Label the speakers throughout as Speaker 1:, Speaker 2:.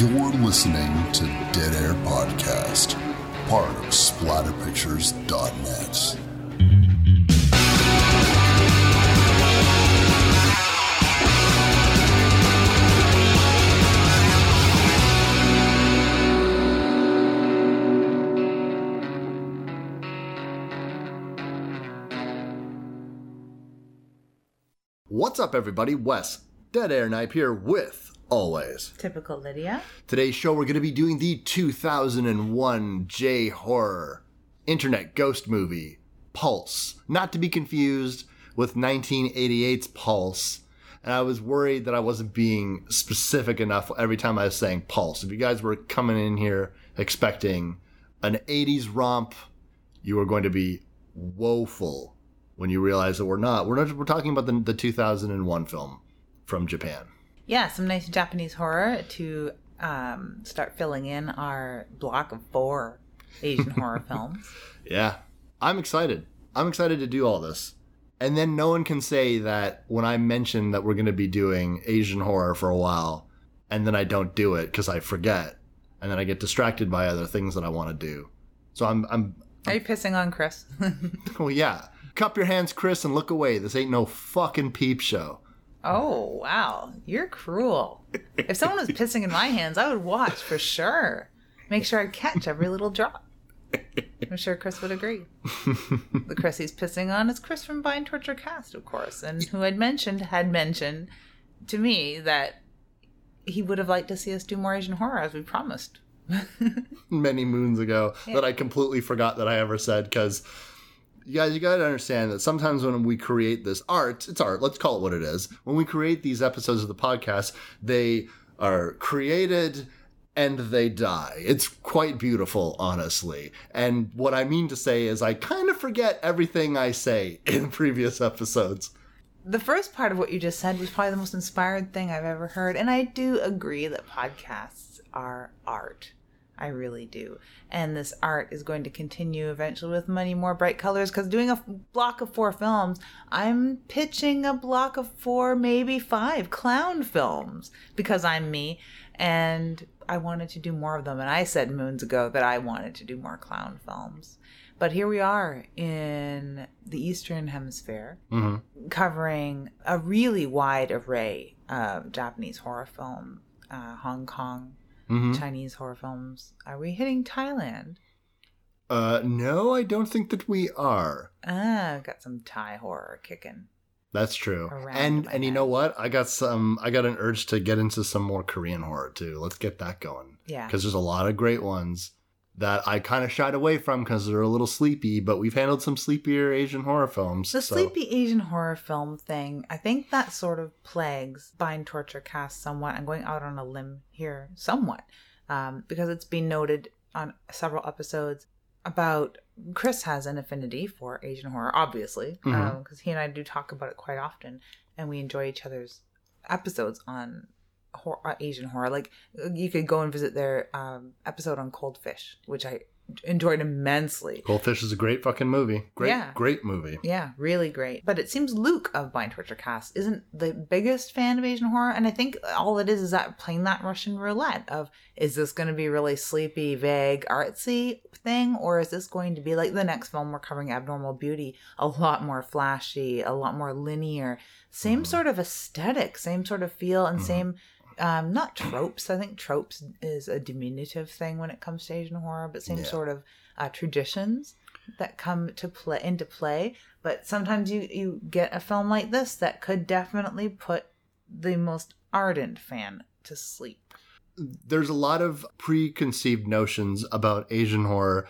Speaker 1: You're listening to Dead Air Podcast, part of SplatterPictures.net.
Speaker 2: What's up, everybody? Wes, Dead Air Knife here with always.
Speaker 3: Typical Lydia.
Speaker 2: Today's show, we're going to be doing the 2001 J horror internet ghost movie, Pulse. Not to be confused with 1988's Pulse. And I was worried that I wasn't being specific enough every time I was saying Pulse. If you guys were coming in here expecting an 80s romp, you were going to be woeful when you realize that we're not. We're not. We're talking about the, the 2001 film from Japan.
Speaker 3: Yeah, some nice Japanese horror to um, start filling in our block of four Asian horror films.
Speaker 2: Yeah, I'm excited. I'm excited to do all this. And then no one can say that when I mention that we're going to be doing Asian horror for a while, and then I don't do it because I forget, and then I get distracted by other things that I want to do. So I'm, I'm,
Speaker 3: Are you pissing on Chris?
Speaker 2: well, yeah. Cup your hands, Chris, and look away. This ain't no fucking peep show.
Speaker 3: Oh, wow. You're cruel. If someone was pissing in my hands, I would watch for sure. Make sure I catch every little drop. I'm sure Chris would agree. the Chris he's pissing on is Chris from Bind Torture Cast, of course, and who had mentioned had mentioned to me that he would have liked to see us do more Asian horror as we promised.
Speaker 2: many moons ago that I completely forgot that I ever said because you guys, you got to understand that sometimes when we create this art, it's art, let's call it what it is. When we create these episodes of the podcast, they are created and they die. It's quite beautiful, honestly. And what I mean to say is, I kind of forget everything I say in previous episodes.
Speaker 3: The first part of what you just said was probably the most inspired thing I've ever heard, and I do agree that podcasts are art. I really do. And this art is going to continue eventually with many more bright colors because doing a f- block of four films, I'm pitching a block of four, maybe five clown films because I'm me and I wanted to do more of them. And I said moons ago that I wanted to do more clown films. But here we are in the Eastern Hemisphere covering a really wide array of Japanese horror film, uh, Hong Kong, Chinese horror films. Are we hitting Thailand?
Speaker 2: Uh, no, I don't think that we are.
Speaker 3: Ah, got some Thai horror kicking.
Speaker 2: That's true. And and you know what? I got some. I got an urge to get into some more Korean horror too. Let's get that going.
Speaker 3: Yeah.
Speaker 2: Because there's a lot of great ones that I kind of shied away from because they're a little sleepy. But we've handled some sleepier Asian horror films.
Speaker 3: The
Speaker 2: so-
Speaker 3: sleepy Asian horror film thing, I think that sort of plagues Bind Torture Cast somewhat. I'm going out on a limb here, somewhat, um, because it's been noted on several episodes about Chris has an affinity for Asian horror, obviously, because he and I do talk about it quite often, and we enjoy each other's episodes on hor- uh, Asian horror. Like you could go and visit their um, episode on Cold Fish, which I enjoyed immensely.
Speaker 2: Cold Fish is a great fucking movie. Great,
Speaker 3: Yeah.
Speaker 2: great movie.
Speaker 3: Yeah, really great. But it seems Luke of Blind Torture Cast isn't the biggest fan of Asian horror, and I think all it is is that playing that Russian roulette of is this going to be really sleepy, vague, artsy thing, or is this going to be like the next film we're covering, Abnormal Beauty, a lot more flashy, a lot more linear, same sort of aesthetic, same sort of feel, and same. Um, not tropes. I think tropes is a diminutive thing when it comes to Asian horror, but same
Speaker 2: Yeah.
Speaker 3: sort of uh, traditions that come to play into play but sometimes you you get a film like this that could definitely put the most ardent fan to sleep
Speaker 2: there's a lot of preconceived notions about Asian horror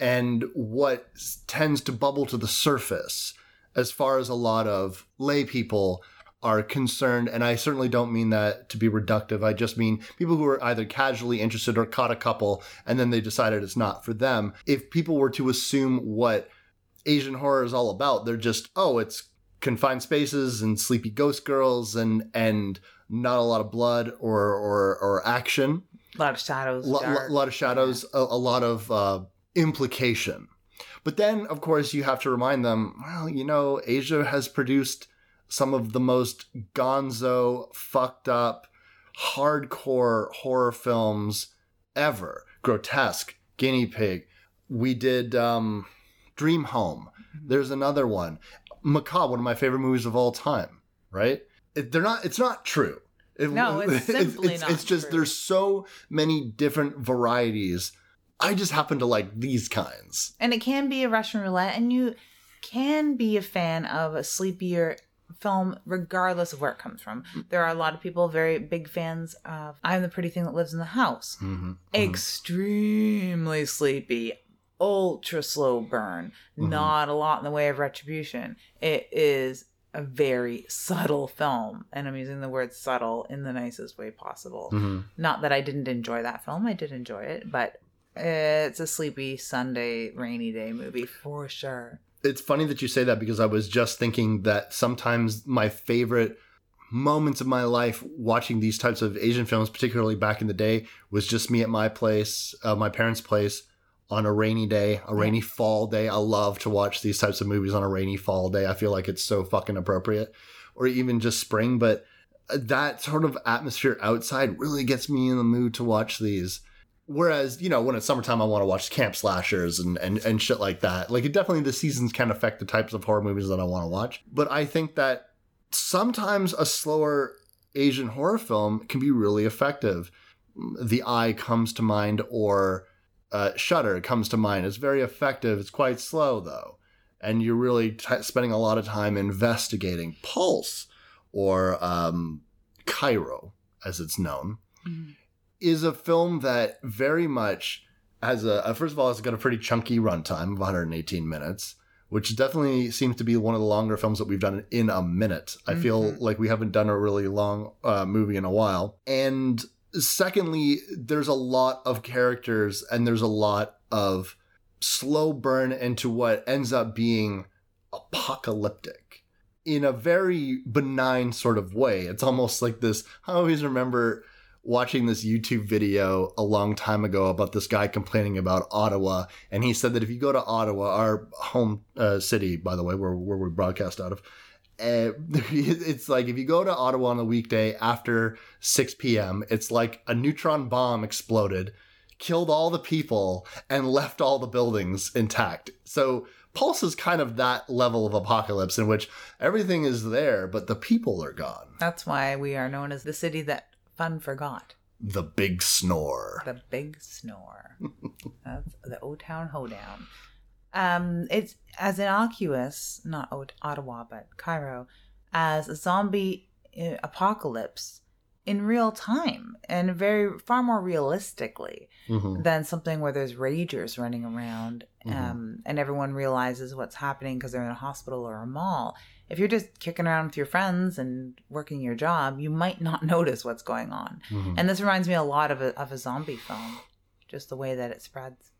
Speaker 2: and what tends to bubble to the surface as far as a lot of lay people are concerned. And I certainly don't mean that to be reductive. I just mean people who are either casually interested or caught a couple and then they decided it's not for them. If people were to assume what Asian horror is all about, they're just, oh, it's confined spaces and sleepy ghost girls and, and, not a lot of blood or or, or action
Speaker 3: a lot of shadows
Speaker 2: a
Speaker 3: dark.
Speaker 2: lot of shadows, a, a lot of uh, implication. But then, of course, you have to remind them, well, you know, Asia has produced some of the most gonzo, fucked up hardcore horror films ever. Grotesque, Guinea Pig. We did um, Dream Home. There's another one. Macabre, one of my favorite movies of all time. Right? It, they're not. It's not true. It-
Speaker 3: No, it's simply
Speaker 2: it's,
Speaker 3: not
Speaker 2: it's just
Speaker 3: true.
Speaker 2: there's so many different varieties. I just happen to like these kinds.
Speaker 3: and it can be a Russian roulette, and you can be a fan of a sleepier film regardless of where it comes from. There are a lot of people very big fans of I'm the Pretty Thing That Lives in the House.
Speaker 2: Mm-hmm.
Speaker 3: Extremely sleepy, ultra slow burn,
Speaker 2: Mhm.
Speaker 3: not a lot in the way of retribution. It is a very subtle film, and I'm using the word subtle in the nicest way possible.
Speaker 2: hmm
Speaker 3: Not that I didn't enjoy that film, I did enjoy it, but it's a sleepy Sunday rainy day movie for sure.
Speaker 2: It's funny that you say that because I was just thinking that sometimes my favorite moments of my life watching these types of Asian films, particularly back in the day, was just me at my place, uh, my parents' place, on a rainy day, a rainy fall day. I love to watch these types of movies on a rainy fall day. I feel like it's so fucking appropriate, or even just spring. But that sort of atmosphere outside really gets me in the mood to watch these. Whereas, you know, when it's summertime, I want to watch camp slashers and, and, and shit like that. Like, it definitely, the seasons can affect the types of horror movies that I want to watch. But I think that sometimes a slower Asian horror film can be really effective. The Eye comes to mind, or uh, Shutter comes to mind. It's very effective. It's quite slow, though. And you're really t- spending a lot of time investigating Pulse or um, Kairo, as it's known is a film that very much has a, uh, first of all, it's got a pretty chunky runtime of 118 minutes, which definitely seems to be one of the longer films that we've done in a minute. I feel
Speaker 3: Mhm.
Speaker 2: like we haven't done a really long uh, movie in a while. And secondly, there's a lot of characters and there's a lot of slow burn into what ends up being apocalyptic in a very benign sort of way. It's almost like this. I always remember watching this YouTube video a long time ago about this guy complaining about Ottawa. And he said that if you go to Ottawa, our home uh, city, by the way, where, where we broadcast out of, uh, it's like if you go to Ottawa on a weekday after 6 p.m., it's like a neutron bomb exploded, killed all the people, and left all the buildings intact. So Pulse is kind of that level of apocalypse in which everything is there, but the people are gone.
Speaker 3: That's why we are known as the city that fun forgot.
Speaker 2: The big snore.
Speaker 3: The big snore. That's the O Town Hoedown. Um, it's as innocuous, not Ot- Ottawa, but Kairo, as a zombie uh, apocalypse in real time and very far more realistically
Speaker 2: Mhm.
Speaker 3: than something where there's ragers running around
Speaker 2: Mhm.
Speaker 3: um, and everyone realizes what's happening because they're in a hospital or a mall. If you're just kicking around with your friends and working your job, you might not notice what's going on.
Speaker 2: Mhm.
Speaker 3: And this reminds me a lot of a, of a zombie film, just the way that it spreads.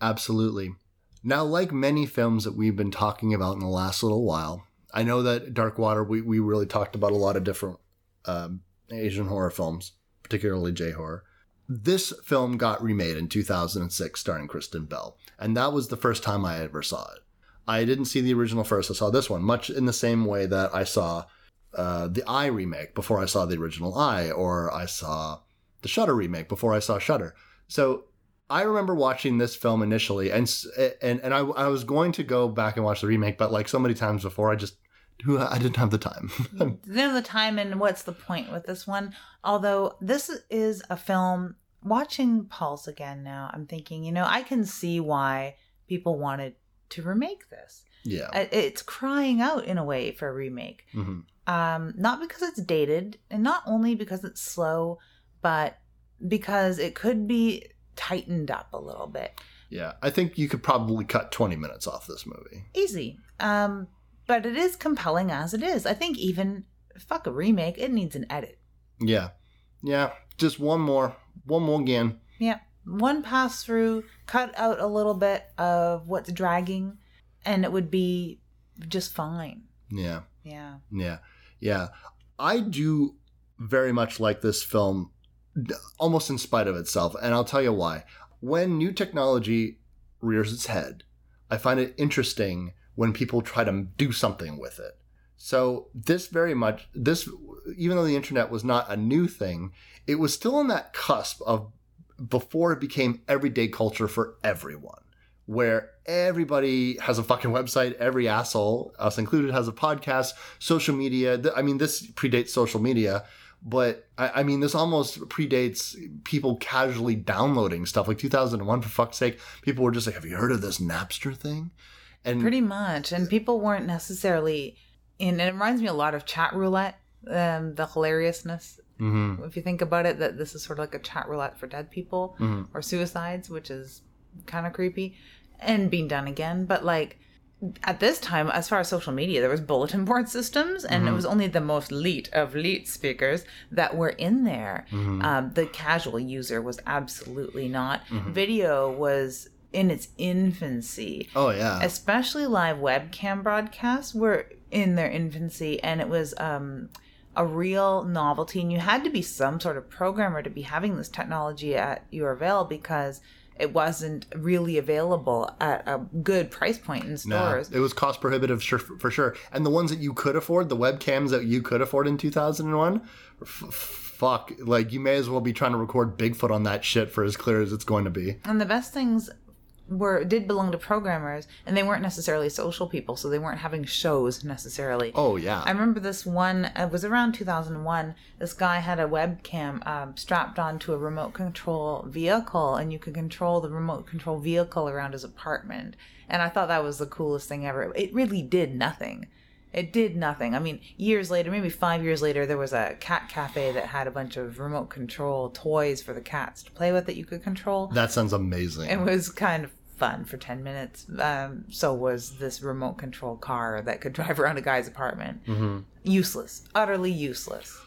Speaker 2: Absolutely. Now, like many films that we've been talking about in the last little while, I know that Dark Water, we, we really talked about a lot of different um, Asian horror films, particularly J horror. This film got remade in 2006, starring Kristen Bell, and that was the first time I ever saw it. I didn't see the original first, I saw this one, much in the same way that I saw uh, the Eye remake before I saw the original Eye, or I saw the Shutter remake before I saw Shutter. So I remember watching this film initially, and and and I, I was going to go back and watch the remake, but like so many times before, I just I didn't have the time.
Speaker 3: Then the time and what's the point with this one? Although this is a film, watching Pulse again now, I'm thinking, you know, I can see why people wanted to remake this.
Speaker 2: yeah,
Speaker 3: Uh, It's crying out in a way for a remake.
Speaker 2: hmm
Speaker 3: um, not because it's dated and not only because it's slow but because it could be tightened up a little bit
Speaker 2: yeah. I think you could probably cut twenty minutes off this movie.
Speaker 3: easy um, but it is compelling as it is i think even fuck a remake it needs an edit
Speaker 2: Yeah, yeah. Just one more, one more again.
Speaker 3: yeah one pass through cut out a little bit of what's dragging and it would be just fine
Speaker 2: Yeah,
Speaker 3: yeah
Speaker 2: yeah, yeah. I do very much like this film, almost in spite of itself, and I'll tell you why. When new technology rears its head, I find it interesting when people try to do something with it. So this very much this even though the internet was not a new thing, it was still on that cusp of before it became everyday culture for everyone, where everybody has a fucking website, every asshole, us included, has a podcast, social media. I mean, this predates social media, but I, I mean, this almost predates people casually downloading stuff. Like 2001, for fuck's sake, people were just like, "Have you heard of this Napster thing?" And
Speaker 3: Pretty much. And people weren't necessarily in and it reminds me a lot of chat roulette, um, the hilariousness.
Speaker 2: Mhm.
Speaker 3: If you think about it, that this is sort of like a chat roulette for dead people
Speaker 2: Mhm.
Speaker 3: or suicides, which is kind of creepy and being done again. But like at this time, as far as social media, there was bulletin board systems, and it was only the most elite of elite speakers that were in there. Um, the casual user was absolutely not. Video was in its infancy
Speaker 2: oh yeah,
Speaker 3: especially live webcam broadcasts were in their infancy and it was um, a real novelty and you had to be some sort of programmer to be having this technology at your avail because it wasn't really available at a good price point in stores
Speaker 2: it was cost prohibitive for sure. And the ones that you could afford, the webcams that you could afford in 2001, f- fuck, like you may as well be trying to record Bigfoot on that shit for as clear as it's going to be.
Speaker 3: and the best things were did belong to programmers and they weren't necessarily social people so they weren't having shows necessarily
Speaker 2: Oh yeah.
Speaker 3: I remember this one. It was around 2001. This guy had a webcam um, strapped onto a remote control vehicle, and you could control the remote control vehicle around his apartment. And I thought that was the coolest thing ever. It really did nothing. It did nothing. I mean, years later, maybe five years later, there was a cat cafe that had a bunch of remote control toys for the cats to play with that you could control.
Speaker 2: that sounds amazing.
Speaker 3: It was kind of fun for 10 minutes. Um, so was this remote control car that could drive around a guy's apartment. Useless. Utterly useless.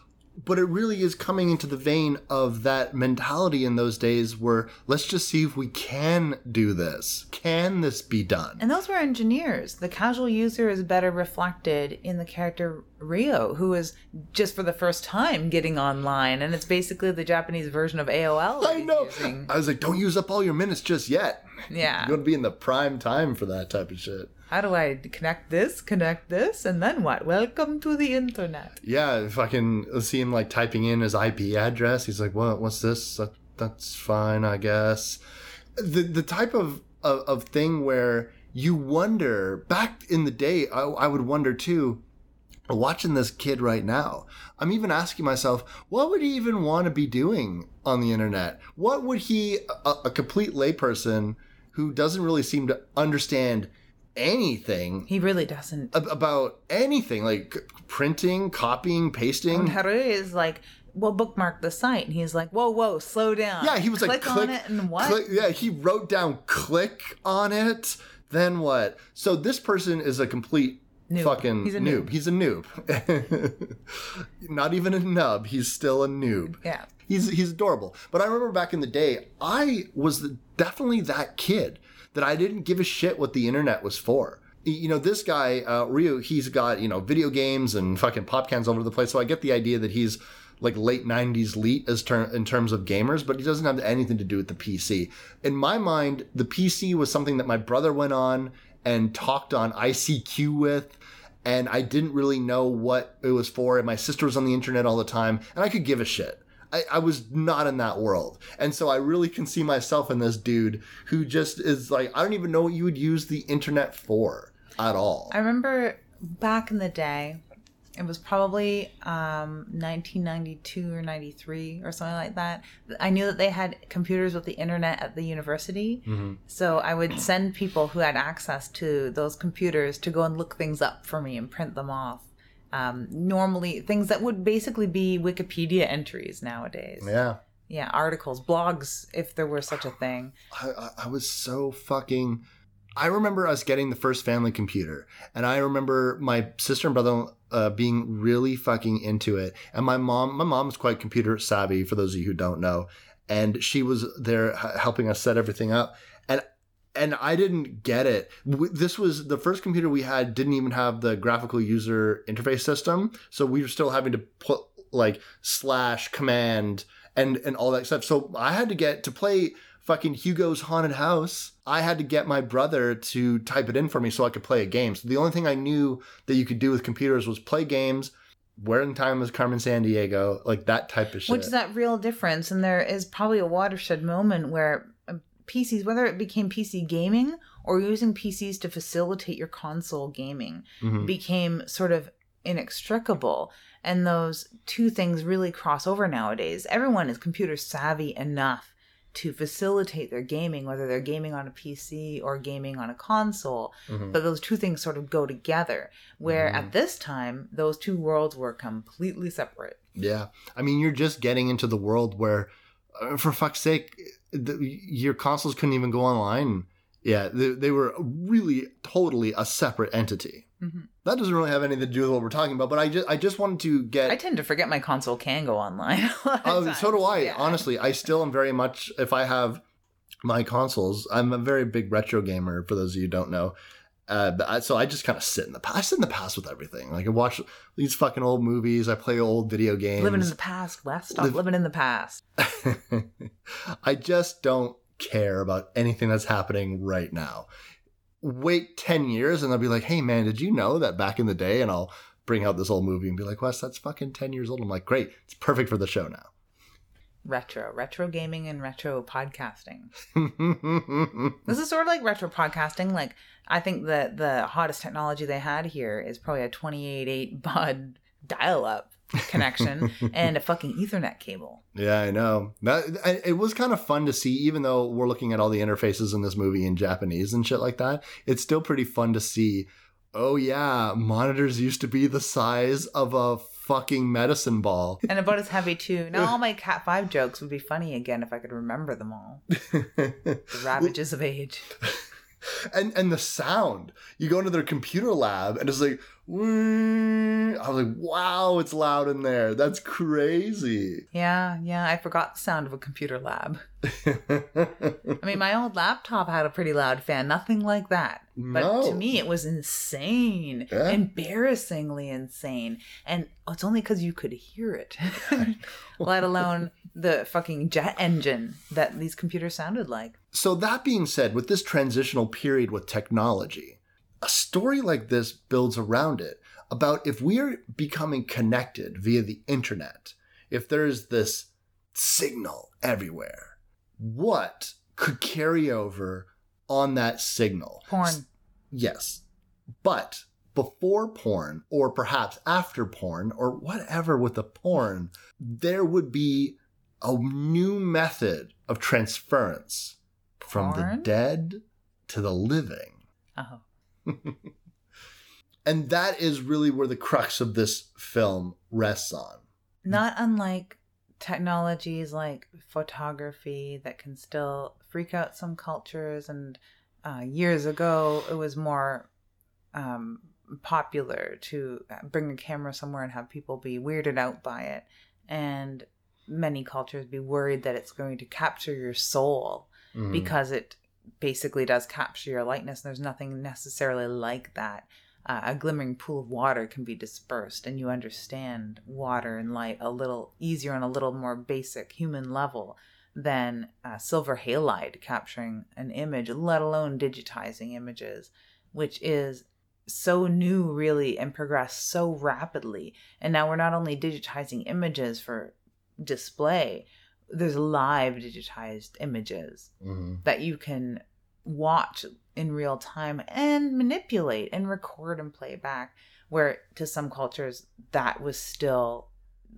Speaker 2: But it really is coming into the vein of that mentality in those days where let's just see if we can do this. Can this be done?
Speaker 3: And those were engineers. The casual user is better reflected in the character Rio, who is just for the first time getting online. And it's basically the Japanese version of AOL.
Speaker 2: I know.
Speaker 3: using.
Speaker 2: I was like, don't use up all your minutes just yet.
Speaker 3: Yeah.
Speaker 2: You want to be in the prime time for that type of shit.
Speaker 3: How do I connect this, connect this, and then what? Welcome to the internet.
Speaker 2: Yeah, can see him like typing in his IP address, he's like, "What? What's this? That, that's fine, I guess." The the type of, of of thing where you wonder back in the day, I, I would wonder too. Watching this kid right now, I'm even asking myself, what would he even want to be doing on the internet? What would he, a, a complete layperson who doesn't really seem to understand anything
Speaker 3: He really doesn't.
Speaker 2: ab- about anything like printing, copying, pasting.
Speaker 3: And Haru is like, well, bookmark the site. And he's like, whoa, whoa, slow down.
Speaker 2: Yeah, he was like,
Speaker 3: click on it and what?
Speaker 2: click- yeah, he wrote down click on it. Then what? So this person is a complete
Speaker 3: Noob.
Speaker 2: fucking
Speaker 3: He's a
Speaker 2: noob.
Speaker 3: noob.
Speaker 2: He's a noob. Not even a nub. He's still a noob.
Speaker 3: Yeah.
Speaker 2: He's he's adorable. But I remember back in the day, I was the, definitely that kid that I didn't give a shit what the internet was for. You know, this guy uh, Ryu, he's got you know video games and fucking pop cans all over the place. So I get the idea that he's like late '90s elite as ter- in terms of gamers, but he doesn't have anything to do with the PC. In my mind, the PC was something that my brother went on and talked on ICQ with and I didn't really know what it was for. And my sister was on the internet all the time, and I could give a shit. I, I was not in that world. And so I really can see myself in this dude who just is like, I don't even know what you would use the internet for at all.
Speaker 3: I remember back in the day, it was probably um, 1992 or 93 or something like that. I knew that they had computers with the internet at the university. So I would send people who had access to those computers to go and look things up for me and print them off. Um, normally, things that would basically be Wikipedia entries nowadays.
Speaker 2: yeah.
Speaker 3: Yeah, articles, blogs, if there were such a thing.
Speaker 2: I, I, was so fucking. I remember us getting the first family computer, and I remember my sister and brother uh, being really fucking into it. And my mom, my mom's quite computer savvy. For those of you who don't know, and she was there h- helping us set everything up. And I didn't get it. This was the first computer we had. Didn't even have the graphical user interface system, so we were still having to put like slash command and and all that stuff. So I had to get to play fucking Hugo's Haunted House. I had to get my brother to type it in for me so I could play a game. So the only thing I knew that you could do with computers was play games, where in time was Carmen Sandiego? Like that type of shit.
Speaker 3: Which is that real difference, and there is probably a watershed moment where PCs, whether it became PC gaming or using PCs to facilitate your console gaming,
Speaker 2: Mhm.
Speaker 3: became sort of inextricable. And those two things really cross over nowadays. Everyone is computer savvy enough to facilitate their gaming, whether they're gaming on a PC or gaming on a console.
Speaker 2: Mhm.
Speaker 3: But those two things sort of go together. Where at this time, those two worlds were completely separate.
Speaker 2: Yeah. I mean, you're just getting into the world where, uh, for fuck's sake, the, your consoles couldn't even go online. Yeah, they, they were really totally a separate entity.
Speaker 3: Mhm.
Speaker 2: That doesn't really have anything to do with what we're talking about, but I just I just wanted to get
Speaker 3: I tend to forget my console can go online. a lot of
Speaker 2: Oh, so do. I.
Speaker 3: Yeah.
Speaker 2: Honestly, I still am very much. If I have my consoles, I'm a very big retro gamer. For those of you who don't know, uh, but I, so I just kind of sit in the past. I sit in the past with everything. Like I watch these fucking old movies. I play old video games.
Speaker 3: Living in the past, Wes. Stop living in the past.
Speaker 2: I just don't care about anything that's happening right now. Wait 10 years and I'll be like, hey man, did you know that back in the day? And I'll bring out this old movie and be like, Wes, that's fucking 10 years old. I'm like, great. It's perfect for the show
Speaker 3: Retro, retro gaming, and retro podcasting. This is sort of like retro podcasting. Like I think that the hottest technology they had here is probably a 28.8 baud dial-up connection and a fucking Ethernet cable.
Speaker 2: Yeah, I know. That it was kind of fun to see, even though we're looking at all the interfaces in this movie in Japanese and shit like that. It's still pretty fun to see. Oh yeah, monitors used to be the size of a fucking medicine ball.
Speaker 3: And about as heavy too. Now all my Cat 5 jokes would be funny again if I could remember them all. The ravages of age.
Speaker 2: and and the sound. You go into their computer lab and it's like, "Wee." I was like, wow, it's loud in there. That's crazy.
Speaker 3: Yeah, yeah, I forgot the sound of a computer lab. I mean, my old laptop had a pretty loud fan, nothing like that. But
Speaker 2: No.
Speaker 3: to me, it was insane,
Speaker 2: Yeah.
Speaker 3: embarrassingly insane. And it's only because you could hear it, let alone the fucking jet engine that these computers sounded like.
Speaker 2: So, that being said, with this transitional period with technology, a story like this builds around it about if we are becoming connected via the internet, if there's this signal everywhere, what could carry over on that signal?
Speaker 3: Porn.
Speaker 2: Yes. But before porn, or perhaps after porn, or whatever with the porn, there would be a new method of transference from the dead to the living.
Speaker 3: Oh.
Speaker 2: And that is really where the crux of this film rests on.
Speaker 3: Not unlike technologies like photography that can still freak out some cultures. And uh, years ago, it was more um, popular to bring a camera somewhere and have people be weirded out by it. And many cultures be worried that it's going to capture your soul
Speaker 2: Mhm.
Speaker 3: because it basically does capture your lightness. There's nothing necessarily like that. Uh, a glimmering pool of water can be dispersed, and you understand water and light a little easier on a little more basic human level than uh, silver halide capturing an image, let alone digitizing images, which is so new, really, and progressed so rapidly. And now we're not only digitizing images for display, there's live digitized images
Speaker 2: Mhm.
Speaker 3: that you can watch in real time and manipulate and record and play back where to some cultures that was still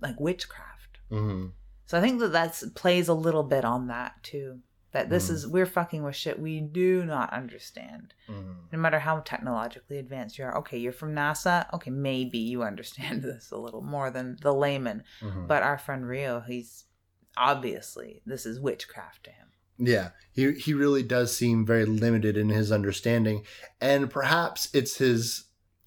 Speaker 3: like witchcraft
Speaker 2: Mhm.
Speaker 3: so i think that that's plays a little bit on that too that this
Speaker 2: Mm.
Speaker 3: is we're fucking with shit we do not understand
Speaker 2: Mhm.
Speaker 3: no matter how technologically advanced you are okay you're from nasa okay maybe you understand this a little more than the layman
Speaker 2: Mhm.
Speaker 3: but our friend rio he's obviously this is witchcraft to him
Speaker 2: Yeah, he he really does seem very limited in his understanding, and perhaps it's his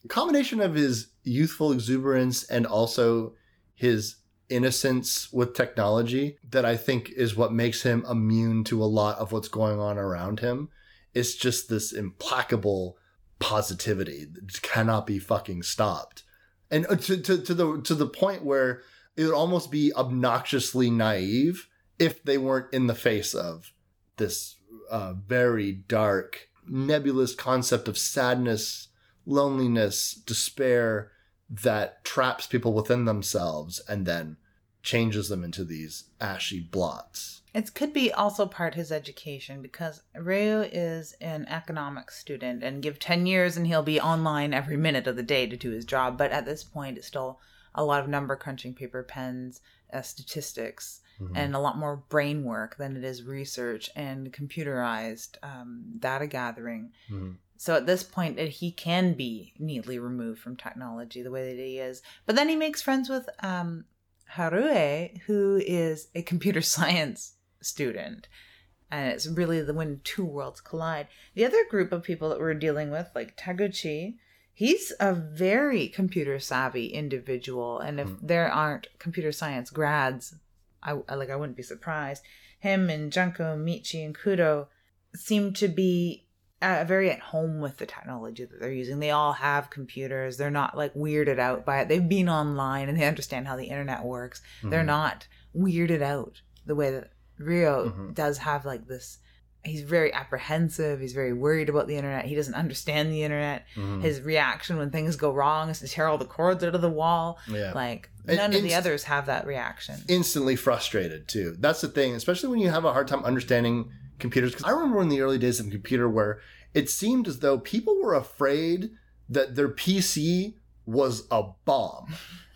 Speaker 2: combination of his youthful exuberance and also his innocence with technology that I think is what makes him immune to a lot of what's going on around him. It's just this implacable positivity that cannot be fucking stopped, and uh, to to to the to the point where it would almost be obnoxiously naive if they weren't in the face of this uh, very dark, nebulous concept of sadness, loneliness, despair that traps people within themselves and then changes them into these ashy blots.
Speaker 3: It could be also part his education because Ryu is an economics student and give 10 years and he'll be online every minute of the day to do his job. But at this point, it's still a lot of number crunching, paper pens, uh, statistics, and a lot more brain work than it is research and computerized um, data gathering.
Speaker 2: Mhm.
Speaker 3: So at this point, uh, he can be neatly removed from technology the way that he is. But then he makes friends with um, Harue, who is a computer science student. And it's really the when two worlds collide. The other group of people that we're dealing with, like Taguchi, he's a very computer savvy individual. And if there aren't computer science grads, I I- like I wouldn't be surprised. Him and Junko, Michi, and Kudo seem to be uh, very at home with the technology that they're using. They all have computers. They're not like weirded out by it. They've been online and they understand how the internet works. They're not weirded out the way that Rio
Speaker 2: Mhm.
Speaker 3: does have like this. He's very apprehensive. He's very worried about the internet. He doesn't understand the internet.
Speaker 2: Mhm.
Speaker 3: His reaction when things go wrong is to tear all the cords out of the wall.
Speaker 2: Yeah.
Speaker 3: Like
Speaker 2: And
Speaker 3: none of the others have that reaction.
Speaker 2: instantly frustrated too. That's the thing, especially when you have a hard time understanding computers. Because I remember in the early days of the computer where it seemed as though people were afraid that their PC was a bomb.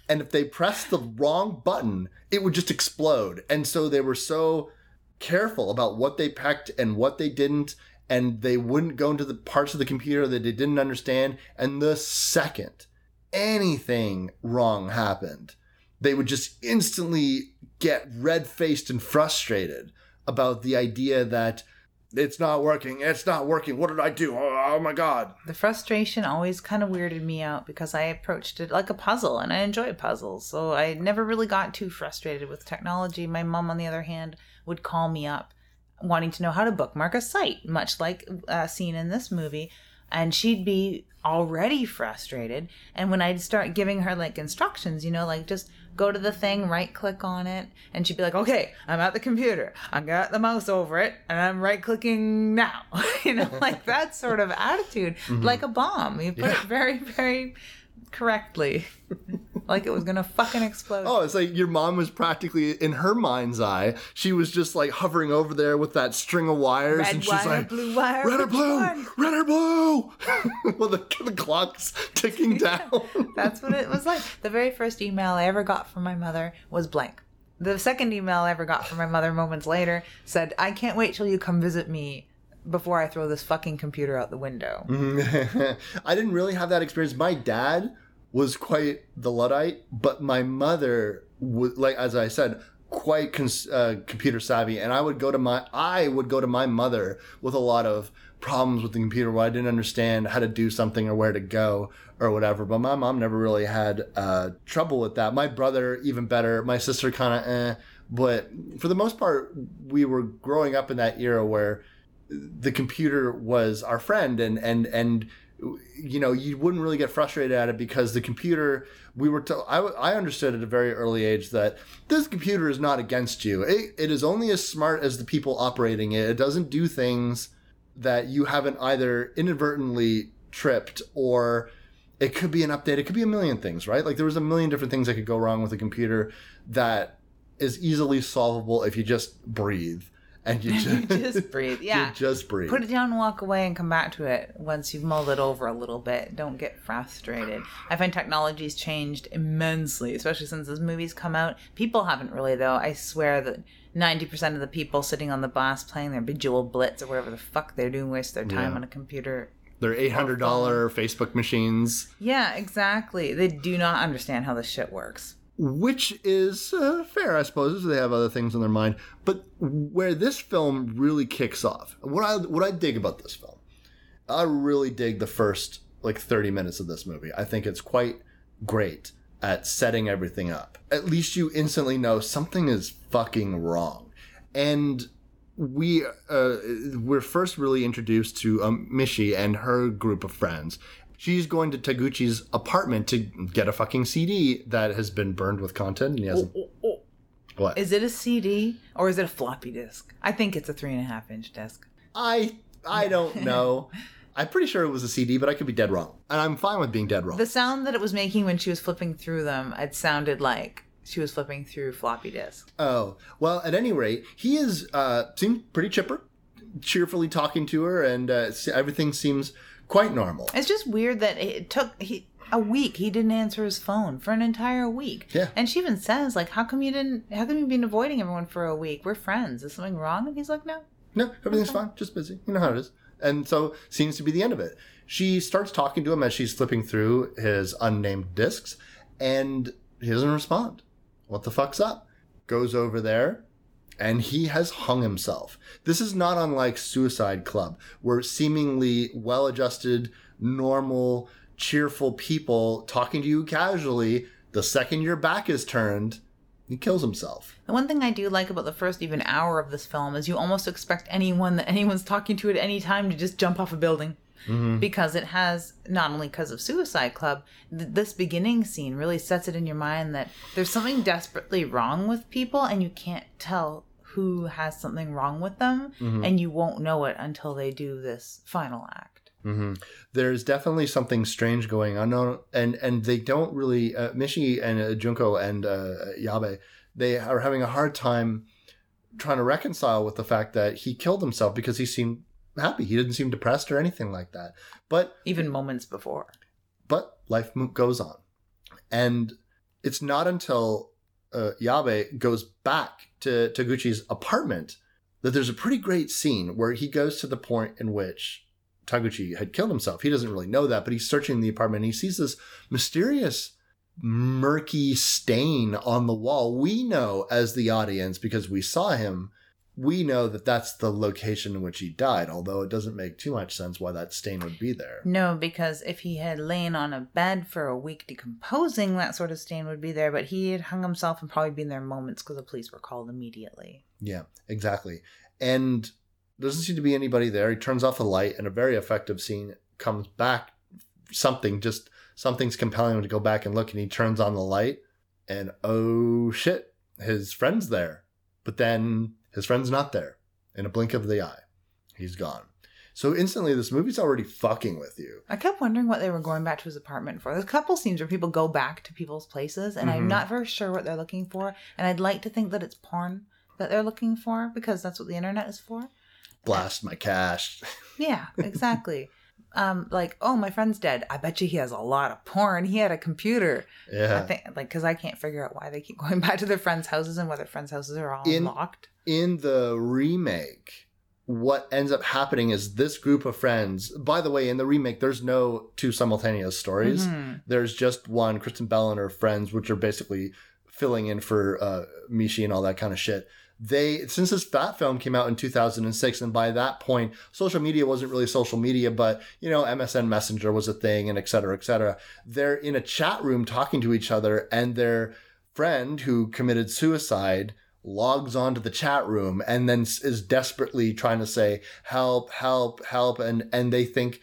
Speaker 2: And if they pressed the wrong button, it would just explode. And so they were so careful about what they packed and what they didn't. And they wouldn't go into the parts of the computer that they didn't understand. And the second anything wrong happened, they would just instantly get red faced and frustrated about the idea that it's not working, it's not working. What did I do? Oh, oh my God.
Speaker 3: The frustration always kind of weirded me out because I approached it like a puzzle and I enjoy puzzles. So I never really got too frustrated with technology. My mom, on the other hand, would call me up wanting to know how to bookmark a site, much like uh, seen in this movie. And she'd be already frustrated. And when I'd start giving her like instructions, you know, like just go to the thing, right click on it, and she'd be like, okay, I'm at the computer. I got the mouse over it, and I'm right clicking now. you know, like that sort of attitude, like a bomb. You put it very, very correctly. like it was gonna fucking explode.
Speaker 2: Oh, it's like your mom was practically in her mind's eye. She was just like hovering over there with that string of wires,
Speaker 3: Red
Speaker 2: and she's
Speaker 3: wire,
Speaker 2: like,
Speaker 3: blue wire,
Speaker 2: "Red or blue,
Speaker 3: one?"
Speaker 2: red or blue." well, the, the clock's ticking down.
Speaker 3: That's what it was like. The very first email I ever got from my mother was blank. The second email I ever got from my mother moments later said, I can't wait till you come visit me before I throw this fucking computer out the window.
Speaker 2: I didn't really have that experience. My dad was quite the luddite, but my mother was like, as I said, quite cons- uh, computer savvy, and I would go to my I would go to my mother with a lot of problems with the computer where I didn't understand how to do something or where to go or whatever. But my mom never really had uh, trouble with that. My brother even better. My sister kind of eh. But for the most part, we were growing up in that era where the computer was our friend and and and you know you wouldn't really get frustrated at it because the computer we were to, I, I understood at a very early age that this computer is not against you. It, it is only as smart as the people operating it. It doesn't do things that you haven't either inadvertently tripped or it could be an update. It could be a million things right? Like there was a million different things that could go wrong with a computer that is easily solvable if you just breathe and you just,
Speaker 3: just breathe. Yeah.
Speaker 2: you just breathe
Speaker 3: Put it down and walk away and come back to it once you've mulled it over a little bit. Don't get frustrated. I find technology's changed immensely, especially since those movies come out. People haven't really, though. I swear that 90% of the people sitting on the bus playing their Bejeweled Blitz or whatever the fuck they're doing waste their time
Speaker 2: Yeah.
Speaker 3: on a computer.
Speaker 2: They're eight hundred dollar Facebook machines,
Speaker 3: Yeah, exactly. They do not understand how this shit works.
Speaker 2: Which is uh, fair, I suppose. They have other things on their mind, but where this film really kicks off, what I what I dig about this film, I really dig the first like thirty minutes of this movie. I think it's quite great at setting everything up. At least you instantly know something is fucking wrong, and we uh, we're first really introduced to um, Michi and her group of friends. She's going to Taguchi's apartment to get a fucking CD that has been burned with content. And he has a, what?
Speaker 3: Is it a CD or is it a floppy disk? I think it's a three and a half inch disc.
Speaker 2: I I don't know. I'm pretty sure it was a CD, but I could be dead wrong. And I'm fine with being dead wrong.
Speaker 3: The sound that it was making when she was flipping through them, it sounded like she was flipping through floppy disks.
Speaker 2: Oh, well, at any rate, he is, uh, seemed pretty chipper, cheerfully talking to her, and uh, everything seems quite normal.
Speaker 3: It's just weird that it took he a week. He didn't answer his phone for an entire week.
Speaker 2: Yeah.
Speaker 3: And she even says like, "How come you didn't? How come you've been avoiding everyone for a week? We're friends. Is something wrong?" And he's like, "No."
Speaker 2: No, everything's fine, just busy. You know how it is. And so seems to be the end of it. She starts talking to him as she's flipping through his unnamed discs, and he doesn't respond. What the fuck's up? Goes over there, and he has hung himself. This is not unlike Suicide Club, where seemingly well adjusted, normal, cheerful people talking to you casually, the second your back is turned, he kills himself.
Speaker 3: The one thing I do like about the first even hour of this film is you almost expect anyone that anyone's talking to at any time to just jump off a building. Mm-hmm. Because it has, not only because of Suicide Club, th- this beginning scene really sets it in your mind that there's something desperately wrong with people and you can't tell who has something wrong with them and you won't know it until they do this final act.
Speaker 2: hmm There's definitely something strange going on, and and they don't really. Uh, Michi and uh, Junko and uh, Yabe, they are having a hard time trying to reconcile with the fact that he killed himself because he seemed happy. He didn't seem depressed or anything like that. But
Speaker 3: Even moments before.
Speaker 2: but life goes on, and it's not until uh, Yabe goes back to Taguchi's apartment that there's a pretty great scene where he goes to the point in which Taguchi had killed himself. He doesn't really know that, but he's searching the apartment and he sees this mysterious murky stain on the wall. We know as the audience because we saw him, we know that that's the location in which he died, although it doesn't make too much sense why that stain would be there.
Speaker 3: No, because if he had lain on a bed for a week decomposing, that sort of stain would be there. But he had hung himself and probably been there moments because the police were called immediately.
Speaker 2: Yeah, exactly. And there doesn't seem to be anybody there. He turns off the light, and a very effective scene comes back. Something just something's compelling him to go back and look, and he turns on the light, and oh shit, his friend's there. But then his friend's not there. In a blink of the eye, he's gone. So instantly, this movie's already fucking with you.
Speaker 3: I kept wondering what they were going back to his apartment for. There's a couple scenes where people go back to people's places, and I'm
Speaker 2: Mhm.
Speaker 3: not very sure what they're looking for. And I'd like to think that it's porn that they're looking for because that's what the internet is for.
Speaker 2: Blast my cash.
Speaker 3: Yeah, exactly. um, like, oh, my friend's dead. I bet you he has a lot of porn. He had a computer.
Speaker 2: Yeah.
Speaker 3: I think, like, because I can't figure out why they keep going back to their friends' houses and why their friends' houses are all
Speaker 2: In-
Speaker 3: locked.
Speaker 2: In the remake, what ends up happening is this group of friends. By the way, in the remake, there's no two simultaneous stories.
Speaker 3: Mhm.
Speaker 2: There's just one. Kristen Bell and her friends, which are basically filling in for uh, Michi and all that kind of shit. They since this that film came out in 2006, and by that point, social media wasn't really social media, but you know, MSN Messenger was a thing, and et cetera, et cetera. They're in a chat room talking to each other, and their friend who committed suicide logs onto the chat room and then is desperately trying to say help help help and and they think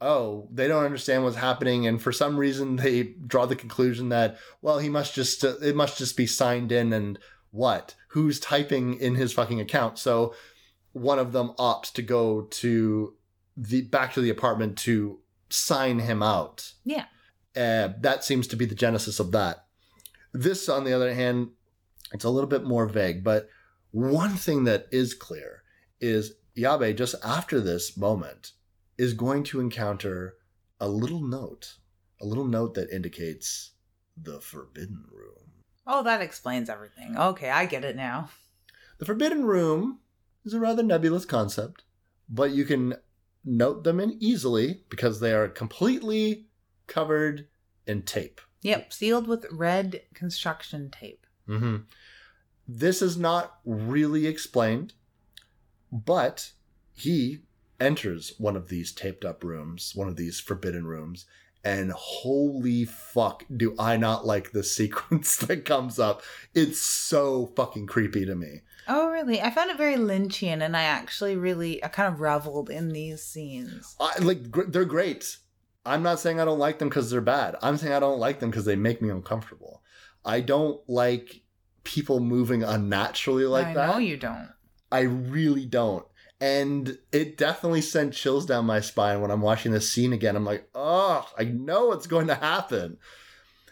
Speaker 2: oh they don't understand what's happening and for some reason they draw the conclusion that well he must just uh, it must just be signed in and what? Who's typing in his fucking account? So one of them opts to go to the back to the apartment to sign him out.
Speaker 3: Yeah.
Speaker 2: uh, that seems to be the genesis of that. This on the other hand it's a little bit more vague, but one thing that is clear is Yabe, just after this moment, is going to encounter a little note, a little note that indicates the Forbidden Room.
Speaker 3: Oh, that explains everything. Okay, I get it now.
Speaker 2: The Forbidden Room is a rather nebulous concept, but you can note them in easily because they are completely covered in tape.
Speaker 3: Yep, sealed with red construction tape.
Speaker 2: Hmm This is not really explained, but he enters one of these taped up rooms, one of these forbidden rooms, and holy fuck, do I not like the sequence that comes up. It's so fucking creepy to me.
Speaker 3: Oh, really? I found it very Lynchian, and I actually really, I kind of reveled in these scenes.
Speaker 2: I, like gr- they're great. I'm not saying I don't like them because they're bad. I'm saying I don't like them because they make me uncomfortable. I don't like people moving unnaturally like
Speaker 3: I
Speaker 2: that.
Speaker 3: I know you don't.
Speaker 2: I really don't. And it definitely sent chills down my spine when I'm watching this scene again. I'm like, oh, I know what's going to happen.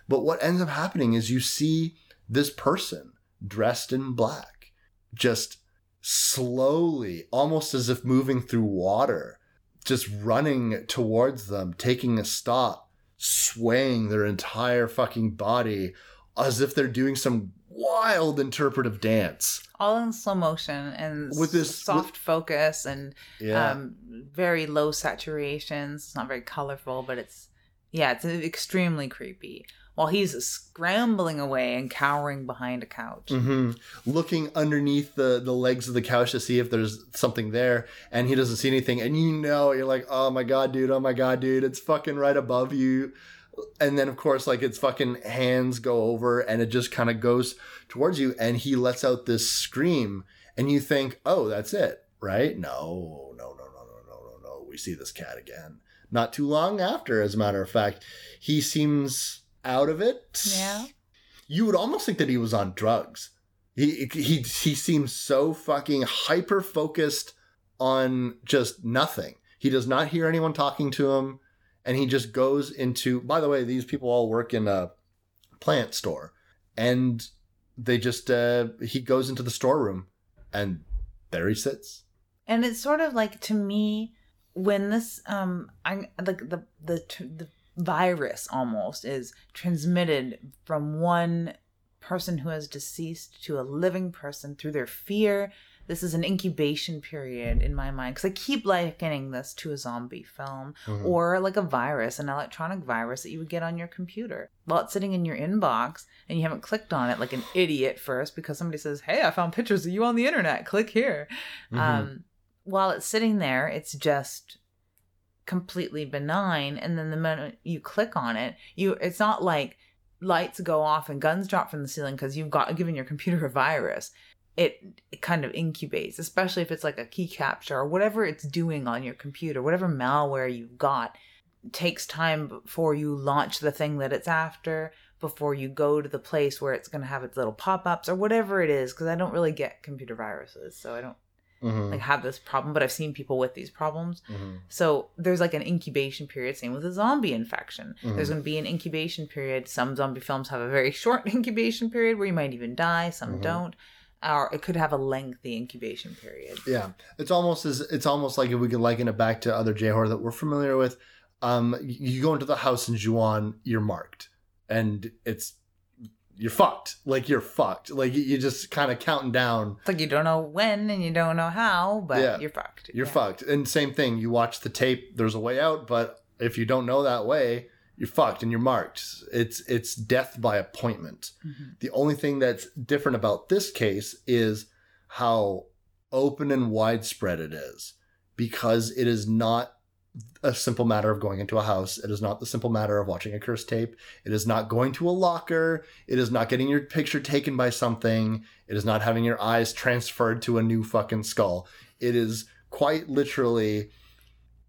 Speaker 2: But what ends up happening is you see this person dressed in black, just slowly, almost as if moving through water, just running towards them, taking a stop, swaying their entire fucking body as if they're doing some wild interpretive dance.
Speaker 3: All in slow motion and
Speaker 2: With this-
Speaker 3: soft focus and
Speaker 2: Yeah.
Speaker 3: um, very low saturations. It's not very colorful, but it's yeah, it's extremely creepy. While he's scrambling away and cowering behind a couch.
Speaker 2: hmm Looking underneath the, the legs of the couch to see if there's something there, and he doesn't see anything. And you know, you're like, oh my god, dude, oh my god, dude, it's fucking right above you. And then, of course, like its fucking hands go over and it just kind of goes towards you, and he lets out this scream, and you think, oh, that's it, right? No, no, no, no, no, no, no, no. We see this cat again. Not too long after, as a matter of fact, he seems out of it
Speaker 3: Yeah.
Speaker 2: you would almost think that he was on drugs. He he he seems so fucking hyper focused on just nothing. He does not hear anyone talking to him, and he just goes into. By the way, these people all work in a plant store, and they just uh, he goes into the storeroom, and there he sits.
Speaker 3: and it's sort of like to me when this um i like the the the virus almost is transmitted from one person who has deceased to a living person through their fear this is an incubation period in my mind because i keep likening this to a zombie film
Speaker 2: Mhm.
Speaker 3: or like a virus an electronic virus that you would get on your computer while it's sitting in your inbox and you haven't clicked on it like an idiot first because somebody says hey i found pictures of you on the internet click here
Speaker 2: Mhm.
Speaker 3: um, while it's sitting there, it's just completely benign. And then the moment you click on it, you it's not like lights go off and guns drop from the ceiling because you've got given your computer a virus. It, it kind of incubates, especially if it's like a key capture or whatever it's doing on your computer, whatever malware you've got. Takes time before you launch the thing that it's after, before you go to the place where it's going to have its little pop ups or whatever it is. Because I don't really get computer viruses, so I don't
Speaker 2: Mhm.
Speaker 3: like have this problem, but I've seen people with these problems.
Speaker 2: Mhm.
Speaker 3: So there's like an incubation period. Same with a zombie infection.
Speaker 2: Mhm.
Speaker 3: There's going to be an incubation period. Some zombie films have a very short incubation period where you might even die. Some
Speaker 2: Mhm.
Speaker 3: don't, or it could have a lengthy incubation period.
Speaker 2: Yeah, it's almost as it's almost like if we could liken it back to other J horror that we're familiar with. Um, you go into the house in Juon, you're marked, and it's you're fucked. Like you're fucked. Like you- you're just kind of counting down.
Speaker 3: It's like you don't know when and you don't know how, but
Speaker 2: Yeah.
Speaker 3: you're fucked.
Speaker 2: You're
Speaker 3: Yeah.
Speaker 2: fucked. And same thing. You watch the tape. There's a way out, but if you don't know that way, you're fucked and you're marked. It's it's death by appointment.
Speaker 3: Mhm.
Speaker 2: The only thing that's different about this case is how open and widespread it is because it is not a simple matter of going into a house. It is not the simple matter of watching a curse tape. It is not going to a locker. It is not getting your picture taken by something. It is not having your eyes transferred to a new fucking skull. It is quite literally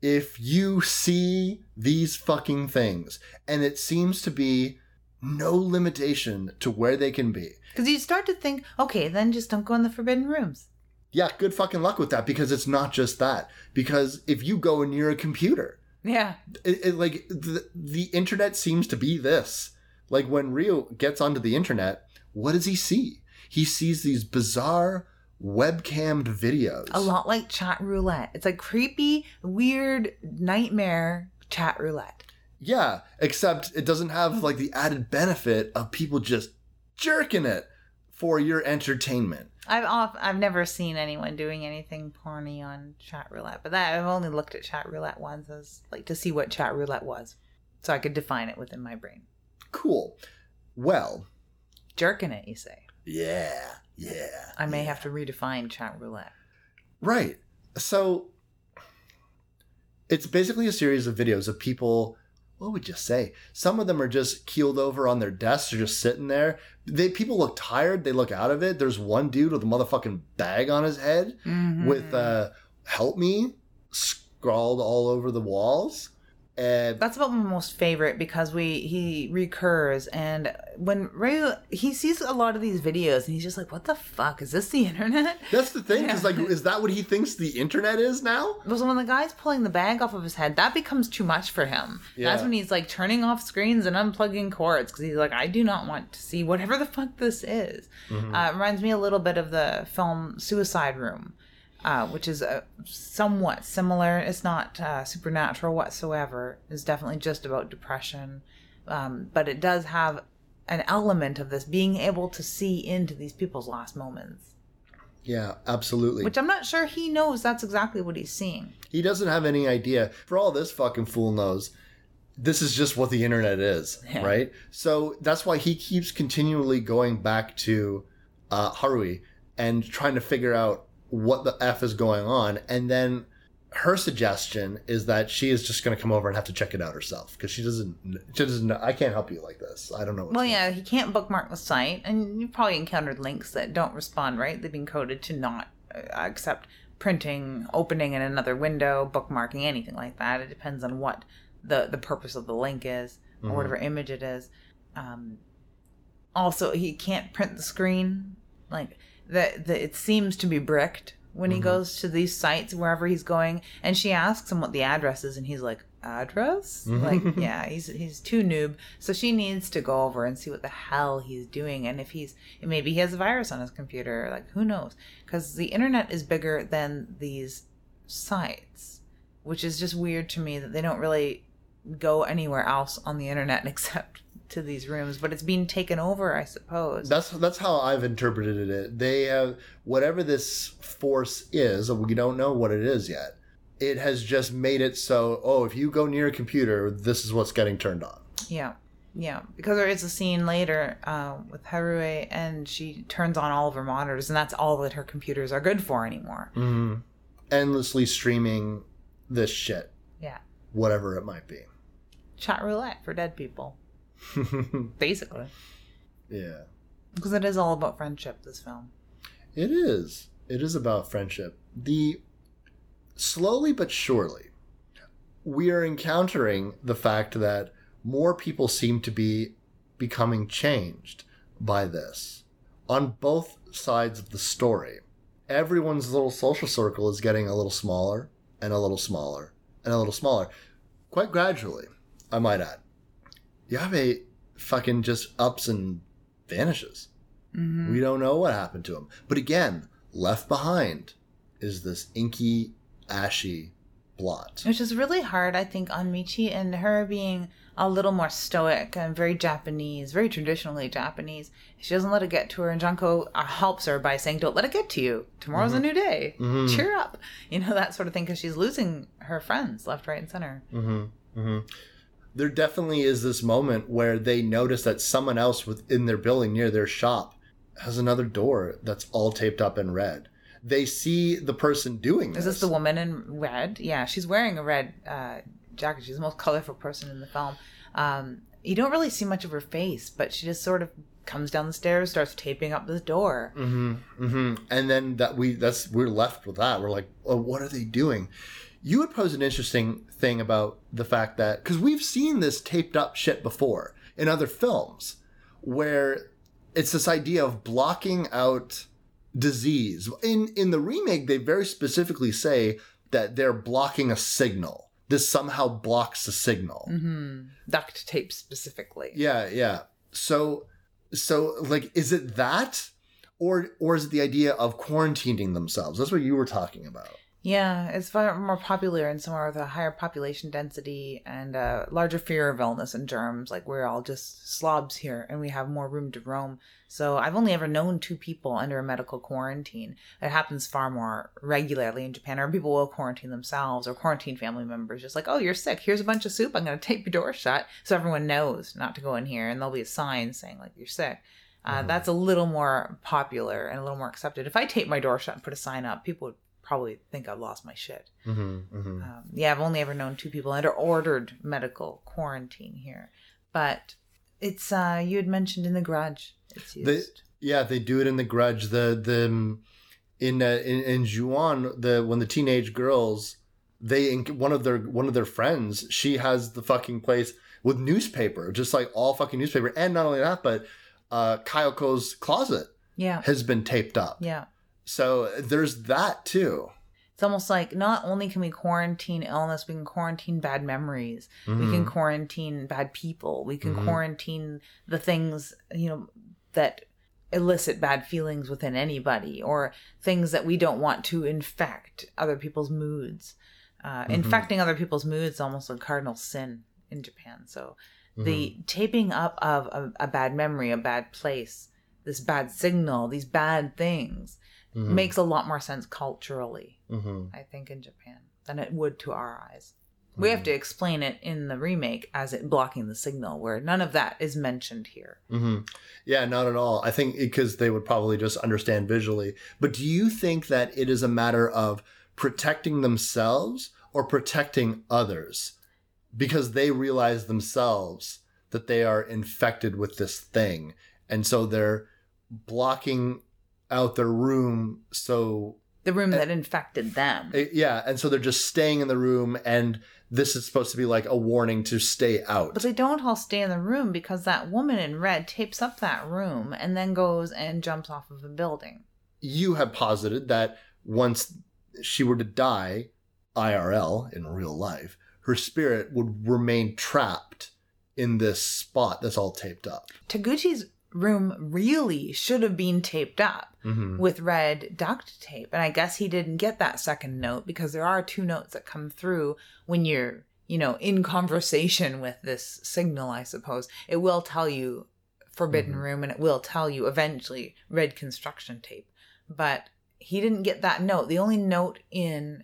Speaker 2: if you see these fucking things and it seems to be no limitation to where they can be.
Speaker 3: Because you start to think, okay, then just don't go in the forbidden rooms.
Speaker 2: Yeah, good fucking luck with that because it's not just that. Because if you go and you're a computer,
Speaker 3: Yeah.
Speaker 2: it, it, like the, the internet seems to be this. Like when Rio gets onto the internet, what does he see? He sees these bizarre webcammed videos.
Speaker 3: A lot like chat roulette. It's like creepy, weird nightmare chat roulette.
Speaker 2: Yeah, except it doesn't have like the added benefit of people just jerking it for your entertainment.
Speaker 3: I've off, I've never seen anyone doing anything porny on chat roulette, but that I've only looked at chat roulette once as like to see what chat roulette was, so I could define it within my brain.
Speaker 2: Cool. Well,
Speaker 3: Jerking it, you say?
Speaker 2: yeah, yeah.
Speaker 3: I may have to redefine chat roulette.
Speaker 2: Right. So it's basically a series of videos of people. What would you say? Some of them are just keeled over on their desks or just sitting there. They people look tired. They look out of it. There's one dude with a motherfucking bag on his head
Speaker 3: Mhm.
Speaker 2: with uh, "Help me" scrawled all over the walls. Uh,
Speaker 3: That's about my most favorite because we he recurs and when Ray he sees a lot of these videos and he's just like, "What the fuck is this? The internet?"
Speaker 2: that's the thing, because
Speaker 3: Yeah.
Speaker 2: like, is that what he thinks the internet is now?
Speaker 3: But when the guy's pulling the bag off of his head, that becomes too much for him.
Speaker 2: Yeah.
Speaker 3: That's when he's like turning off screens and unplugging cords because he's like, I do not want to see whatever the fuck this is.
Speaker 2: Mm-hmm.
Speaker 3: Uh, it reminds me a little bit of the film Suicide Room, uh, which is uh, somewhat similar. It's not uh, supernatural whatsoever. It's definitely just about depression, um, but it does have an element of this being able to see into these people's last moments.
Speaker 2: Yeah, absolutely.
Speaker 3: Which I'm not sure he knows that's exactly what he's seeing.
Speaker 2: He doesn't have any idea. For all this fucking fool knows, this is just what the internet is,
Speaker 3: Yeah.
Speaker 2: right? So that's why he keeps continually going back to uh, Harue and trying to figure out what the f is going on, and then her suggestion is that she is just going to come over and have to check it out herself because she doesn't. She doesn't. Know, I can't help you like this. I don't know.
Speaker 3: Well, yeah, he can't bookmark the site, and you've probably encountered links that don't respond right. They've been coded to not uh, accept printing, opening in another window, bookmarking, anything like that. It depends on what the the purpose of the link is or
Speaker 2: Mhm.
Speaker 3: whatever image it is. Um, also, he can't print the screen. Like the, the it seems to be bricked when he
Speaker 2: Mhm.
Speaker 3: goes to these sites wherever he's going, and she asks him what the address is, and he's like, "Address?
Speaker 2: Mhm.
Speaker 3: Like, yeah, he's he's too noob." So she needs to go over and see what the hell he's doing, and if he's maybe he has a virus on his computer, like who knows? Because the internet is bigger than these sites, which is just weird to me that they don't really go anywhere else on the internet except to these rooms, but it's being taken over, I suppose.
Speaker 2: That's that's how I've interpreted it. They have whatever this force is, we don't know what it is yet. It has just made it so, oh, if you go near a computer, this is what's getting turned on.
Speaker 3: Yeah, yeah. Because there is a scene later uh, with Harue, and she turns on all of her monitors, and that's all that her computers are good for anymore.
Speaker 2: Mm-hmm. Endlessly streaming this shit,
Speaker 3: Yeah,
Speaker 2: whatever it might be.
Speaker 3: chat roulette for dead people, basically.
Speaker 2: yeah,
Speaker 3: Because it is all about friendship. This film.
Speaker 2: it is. It is about friendship. The slowly but surely, we are encountering the fact that more people seem to be becoming changed by this on both sides of the story. Everyone's little social circle is getting a little smaller and a little smaller and a little smaller, quite gradually, I might add. Yabe fucking just ups and vanishes.
Speaker 3: Mm-hmm.
Speaker 2: We don't know what happened to him. But again, left behind is this inky, ashy blot.
Speaker 3: Which is really hard, I think, on Michi and her being a little more stoic and very Japanese, very traditionally Japanese. She doesn't let it get to her, and Junko uh, helps her by saying, "Don't let it get to you. Tomorrow's a new day.
Speaker 2: Mhm.
Speaker 3: Cheer up." You know that sort of thing, because she's losing her friends left, right, and center.
Speaker 2: hmm hmm There definitely is this moment where they notice that someone else within their building near their shop has another door that's all taped up in red. They see the person doing this.
Speaker 3: Is this the woman in red? Yeah, she's wearing a red uh, jacket. She's the most colorful person in the film. Um, you don't really see much of her face, but she just sort of comes down the stairs, starts taping up the door.
Speaker 2: hmm hmm And then that we that's we're left with that. We're like, oh, what are they doing? You would pose an interesting thing about the fact that because we've seen this taped up shit before in other films, where it's this idea of blocking out disease. In in the remake, they very specifically say that they're blocking a signal. This somehow blocks the signal.
Speaker 3: hmm Duct tape specifically.
Speaker 2: Yeah, yeah. So so like is it that or or is it the idea of quarantining themselves? That's what you were talking about.
Speaker 3: Yeah, it's far more popular in somewhere with a higher population density and a larger fear of illness and germs. Like we're all just slobs here and we have more room to roam. So I've only ever known two people under a medical quarantine. It happens far more regularly in Japan, or people will quarantine themselves or quarantine family members. Just like, oh, you're sick. Here's a bunch of soup. I'm going to tape your door shut so everyone knows not to go in here. And there'll be a sign saying, like, you're sick. Uh,
Speaker 2: Mhm.
Speaker 3: That's a little more popular and a little more accepted. If I tape my door shut and put a sign up, people would probably think I've lost my shit.
Speaker 2: Mm-hmm, mm-hmm.
Speaker 3: Um, yeah, I've only ever known two people under ordered medical quarantine here, but it's uh you had mentioned in the Grudge. It's used.
Speaker 2: Yeah, they do it in the Grudge. The the um, in uh, in in Juon the when the teenage girls they one of their one of their friends she has the fucking place with newspaper just like all fucking newspaper and not only that but uh Kayako's closet
Speaker 3: Yeah.
Speaker 2: has been taped up
Speaker 3: Yeah.
Speaker 2: So there's that too
Speaker 3: It's almost like not only can we quarantine illness, we can quarantine bad memories. We
Speaker 2: Mm-hmm.
Speaker 3: can quarantine bad people. We can
Speaker 2: Mhm.
Speaker 3: quarantine the things, you know, that elicit bad feelings within anybody or things that we don't want to infect other people's moods. Uh,
Speaker 2: Mhm.
Speaker 3: Infecting other people's moods is almost a cardinal sin in Japan. So
Speaker 2: Mm-hmm.
Speaker 3: the taping up of a, a bad memory, a bad place, this bad signal, these bad things
Speaker 2: Mhm.
Speaker 3: makes a lot more sense culturally.
Speaker 2: Mhm.
Speaker 3: I think, in Japan than it would to our eyes. We have to
Speaker 2: Mm-hmm.
Speaker 3: explain it in the remake as it blocking the signal, where none of that is mentioned here.
Speaker 2: hmm Yeah, not at all. I think because they would probably just understand visually. But do you think that it is a matter of protecting themselves or protecting others? Because they realize themselves that they are infected with this thing. And so they're blocking out their room so
Speaker 3: The room that infected them.
Speaker 2: Yeah and so they're just staying in the room and this is supposed to be like a warning to stay out
Speaker 3: But they don't all stay in the room because that woman in red tapes up that room and then goes and jumps off of a building.
Speaker 2: you have posited that once she were to die IRL in real life, her spirit would remain trapped in this spot that's all taped up.
Speaker 3: Taguchi's room really should have been taped up
Speaker 2: Mm-hmm.
Speaker 3: with red duct tape. And I guess he didn't get that second note because there are two notes that come through when you're, you know, in conversation with this signal, I suppose. It will tell you forbidden
Speaker 2: Mhm.
Speaker 3: room and it will tell you eventually red construction tape. But he didn't get that note. The only note in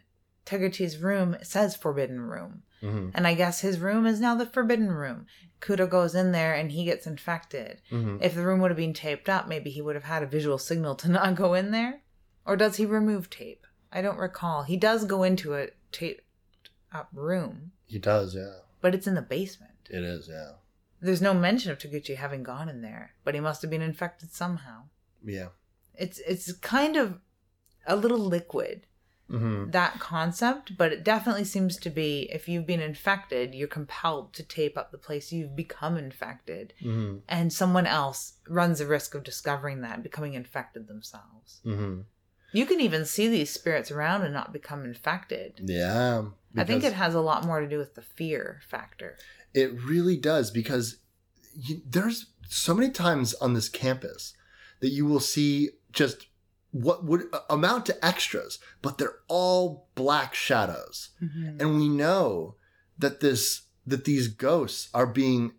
Speaker 3: Taguchi's room says forbidden room.
Speaker 2: Mm-hmm.
Speaker 3: And I guess his room is now the forbidden room. Kudo goes in there and he gets infected.
Speaker 2: Mm-hmm.
Speaker 3: If the room would have been taped up, maybe he would have had a visual signal to not go in there. Or does he remove tape? I don't recall. He does go into a taped up room,
Speaker 2: He does, yeah.
Speaker 3: but it's in the basement.
Speaker 2: It is, yeah.
Speaker 3: There's no mention of Taguchi having gone in there, but he must have been infected somehow.
Speaker 2: Yeah.
Speaker 3: It's it's kind of a little liquid
Speaker 2: Mm-hmm.
Speaker 3: that concept, but it definitely seems to be if you've been infected, you're compelled to tape up the place you've become infected,
Speaker 2: Mm-hmm.
Speaker 3: and someone else runs the risk of discovering that and becoming infected themselves.
Speaker 2: Mm-hmm.
Speaker 3: You can even see these spirits around and not become infected.
Speaker 2: Yeah.
Speaker 3: I think it has a lot more to do with the fear factor.
Speaker 2: It really does because you, there's so many times on this campus that you will see just what would amount to extras, but they're all black shadows. And we know that this that these ghosts are being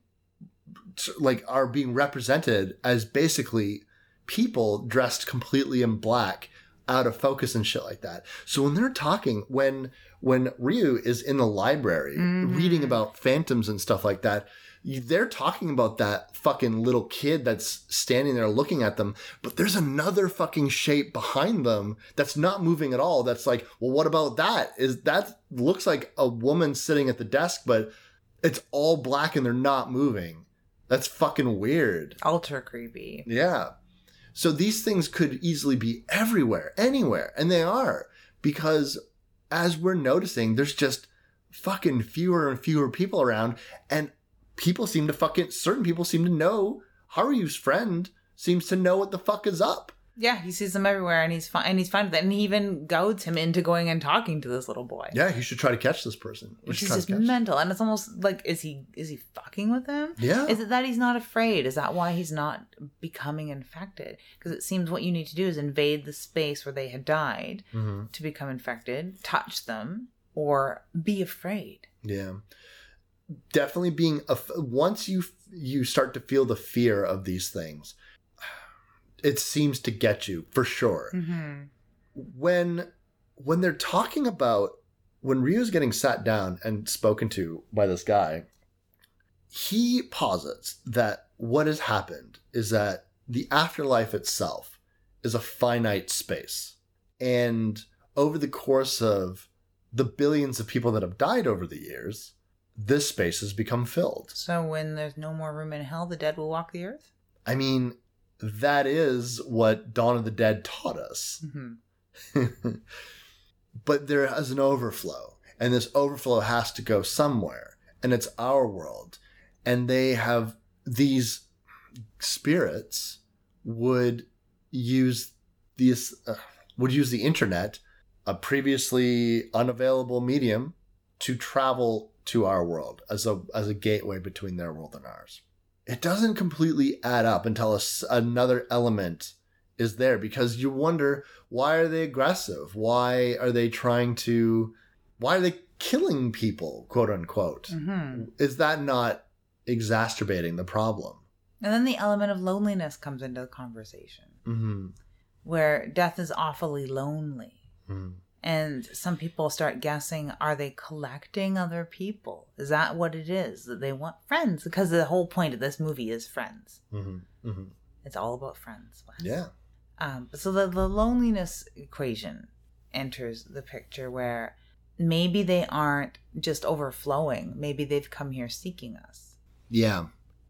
Speaker 2: like are being represented as basically people dressed completely in black out of focus and shit like that. So when they're talking when when Ryu is in the library
Speaker 3: Mhm.
Speaker 2: reading about phantoms and stuff like that, they're talking about that fucking little kid that's standing there looking at them, but there's another fucking shape behind them that's not moving at all. That's like, well, what about that? Is that looks like a woman sitting at the desk, but it's all black and they're not moving. That's fucking weird.
Speaker 3: Ultra creepy.
Speaker 2: Yeah. So these things could easily be everywhere, anywhere, and they are because as we're noticing, there's just fucking fewer and fewer people around, and people seem to fucking certain people seem to know. Haru's friend seems to know what the fuck is up.
Speaker 3: Yeah, he sees them everywhere, and he's fine. And he's fine with it. And he even goads him into going and talking to this little boy.
Speaker 2: Yeah, he should try to catch this person. He
Speaker 3: which is just mental. And it's almost like, is he is he fucking with him?
Speaker 2: Yeah.
Speaker 3: Is it that he's not afraid? Is that why he's not becoming infected? Because it seems what you need to do is invade the space where they had died
Speaker 2: Mhm.
Speaker 3: to become infected, touch them, or be afraid.
Speaker 2: Yeah. Definitely being a once you you start to feel the fear of these things, it seems to get you for sure.
Speaker 3: Mm-hmm.
Speaker 2: When when they're talking about when Ryu's getting sat down and spoken to by this guy, he posits that what has happened is that the afterlife itself is a finite space. And over the course of the billions of people that have died over the years, this space has become filled.
Speaker 3: So when there's no more room in hell, the dead will walk the earth.
Speaker 2: I mean, that is what Dawn of the Dead taught us.
Speaker 3: Mm-hmm.
Speaker 2: but there is an overflow. and this overflow has to go somewhere, and it's our world, and they have these spirits would use these uh, would use the internet, a previously unavailable medium, to travel to our world as a as a gateway between their world and ours. It doesn't completely add up until a another element is there because you wonder why are they aggressive? Why are they trying to why are they killing people, quote unquote?
Speaker 3: hmm
Speaker 2: Is that not exacerbating the problem?
Speaker 3: And then the element of loneliness comes into the conversation,
Speaker 2: Mm-hmm.
Speaker 3: where death is awfully lonely.
Speaker 2: Mm-hmm.
Speaker 3: And some people start guessing are they collecting other people? Is that what it is? That they want friends? Because the whole point of this movie is friends.
Speaker 2: Mm-hmm. Mm-hmm.
Speaker 3: It's all about friends. Wes.
Speaker 2: Yeah.
Speaker 3: Um, so the, the loneliness equation enters the picture where maybe they aren't just overflowing. Maybe they've come here seeking us.
Speaker 2: Yeah.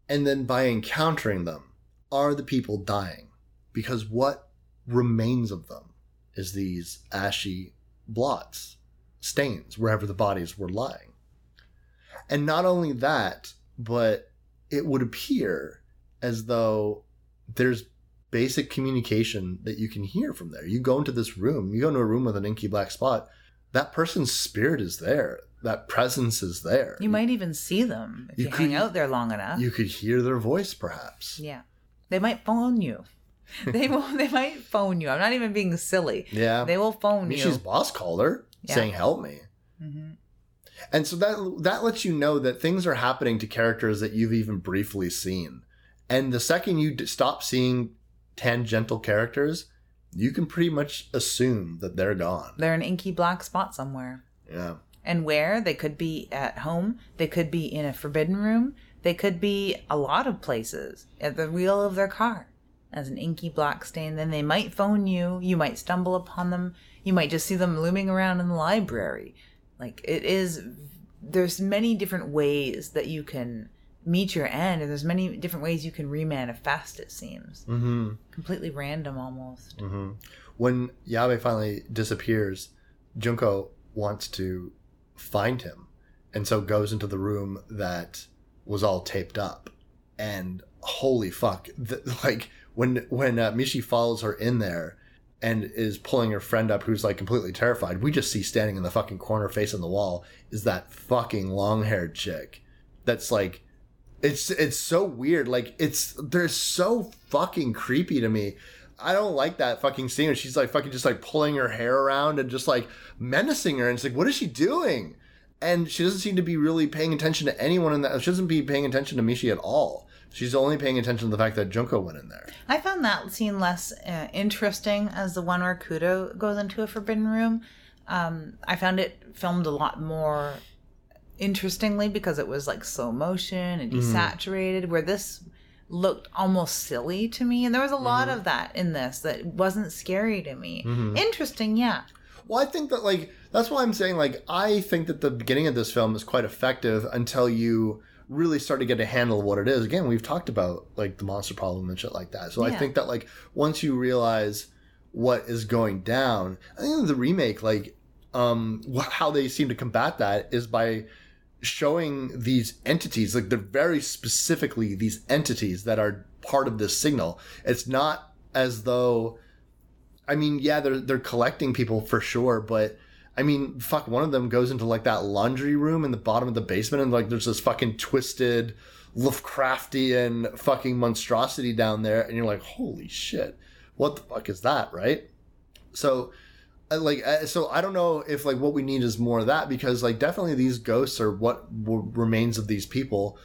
Speaker 2: And then by encountering them, are the people dying? Because what remains of them is these ashy blots, stains, wherever the bodies were lying. And not only that, but it would appear as though there's basic communication that you can hear from there. You go into this room, you go into a room with an inky black spot, that person's spirit is there. That presence is there.
Speaker 3: You might even see them if
Speaker 2: You
Speaker 3: you, hang out there long enough.
Speaker 2: You could hear their voice, perhaps.
Speaker 3: yeah. They might phone you. they will they might phone you. I'm not even being silly.
Speaker 2: Yeah.
Speaker 3: They will phone you.
Speaker 2: boss called her
Speaker 3: Yeah.
Speaker 2: saying, "Help me."
Speaker 3: hmm
Speaker 2: And so that that lets you know that things are happening to characters that you've even briefly seen. And the second you d- stop seeing tangential characters, you can pretty much assume that they're gone.
Speaker 3: They're an inky black spot somewhere.
Speaker 2: Yeah.
Speaker 3: And where? They could be at home. They could be in a forbidden room. They could be a lot of places. At the wheel of their car as an inky black stain. Then they might phone you. You might stumble upon them. You might just see them looming around in the library. Like it is there's many different ways that you can meet your end and there's many different ways you can remanifest it seems.
Speaker 2: Mm-hmm.
Speaker 3: Completely random almost.
Speaker 2: Mm-hmm. When Yabe finally disappears, Junko wants to find him, and so goes into the room that was all taped up. And holy fuck! The, like when when uh, Michi follows her in there and is pulling her friend up, who's like completely terrified. We just see standing in the fucking corner, facing the wall, is that fucking long haired chick. That's like it's it's so weird. Like it's they're so fucking creepy to me. I don't like that fucking scene where she's like fucking just like pulling her hair around and just like menacing her. And it's like, what is she doing? And she doesn't seem to be really paying attention to anyone in that. She doesn't be paying attention to Michi at all. She's only paying attention to the fact that Junko went in there.
Speaker 3: I found that scene less uh, interesting as the one where Kudo goes into a forbidden room. Um, I found it filmed a lot more interestingly because it was like slow motion and desaturated, where this looked almost silly to me. And there was a lot of that in this that wasn't scary to me. Interesting, yeah.
Speaker 2: Well, I think that like that's why I'm saying like I think that the beginning of this film is quite effective until you really start to get a handle of what it is. Again, we've talked about like the monster problem and shit like that. So I think that like once you realize what is going down, I think the remake like um how they seem to combat that is by showing these entities like they're very specifically these entities that are part of this signal. It's not as though I mean, yeah, they're they're collecting people for sure, but I mean, fuck, one of them goes into like that laundry room in the bottom of the basement, and like there's this fucking twisted Lovecraftian fucking monstrosity down there, and you're like, holy shit, what the fuck is that, right? So, uh, like, uh, so I don't know if like what we need is more of that because like definitely these ghosts are what remains of these people.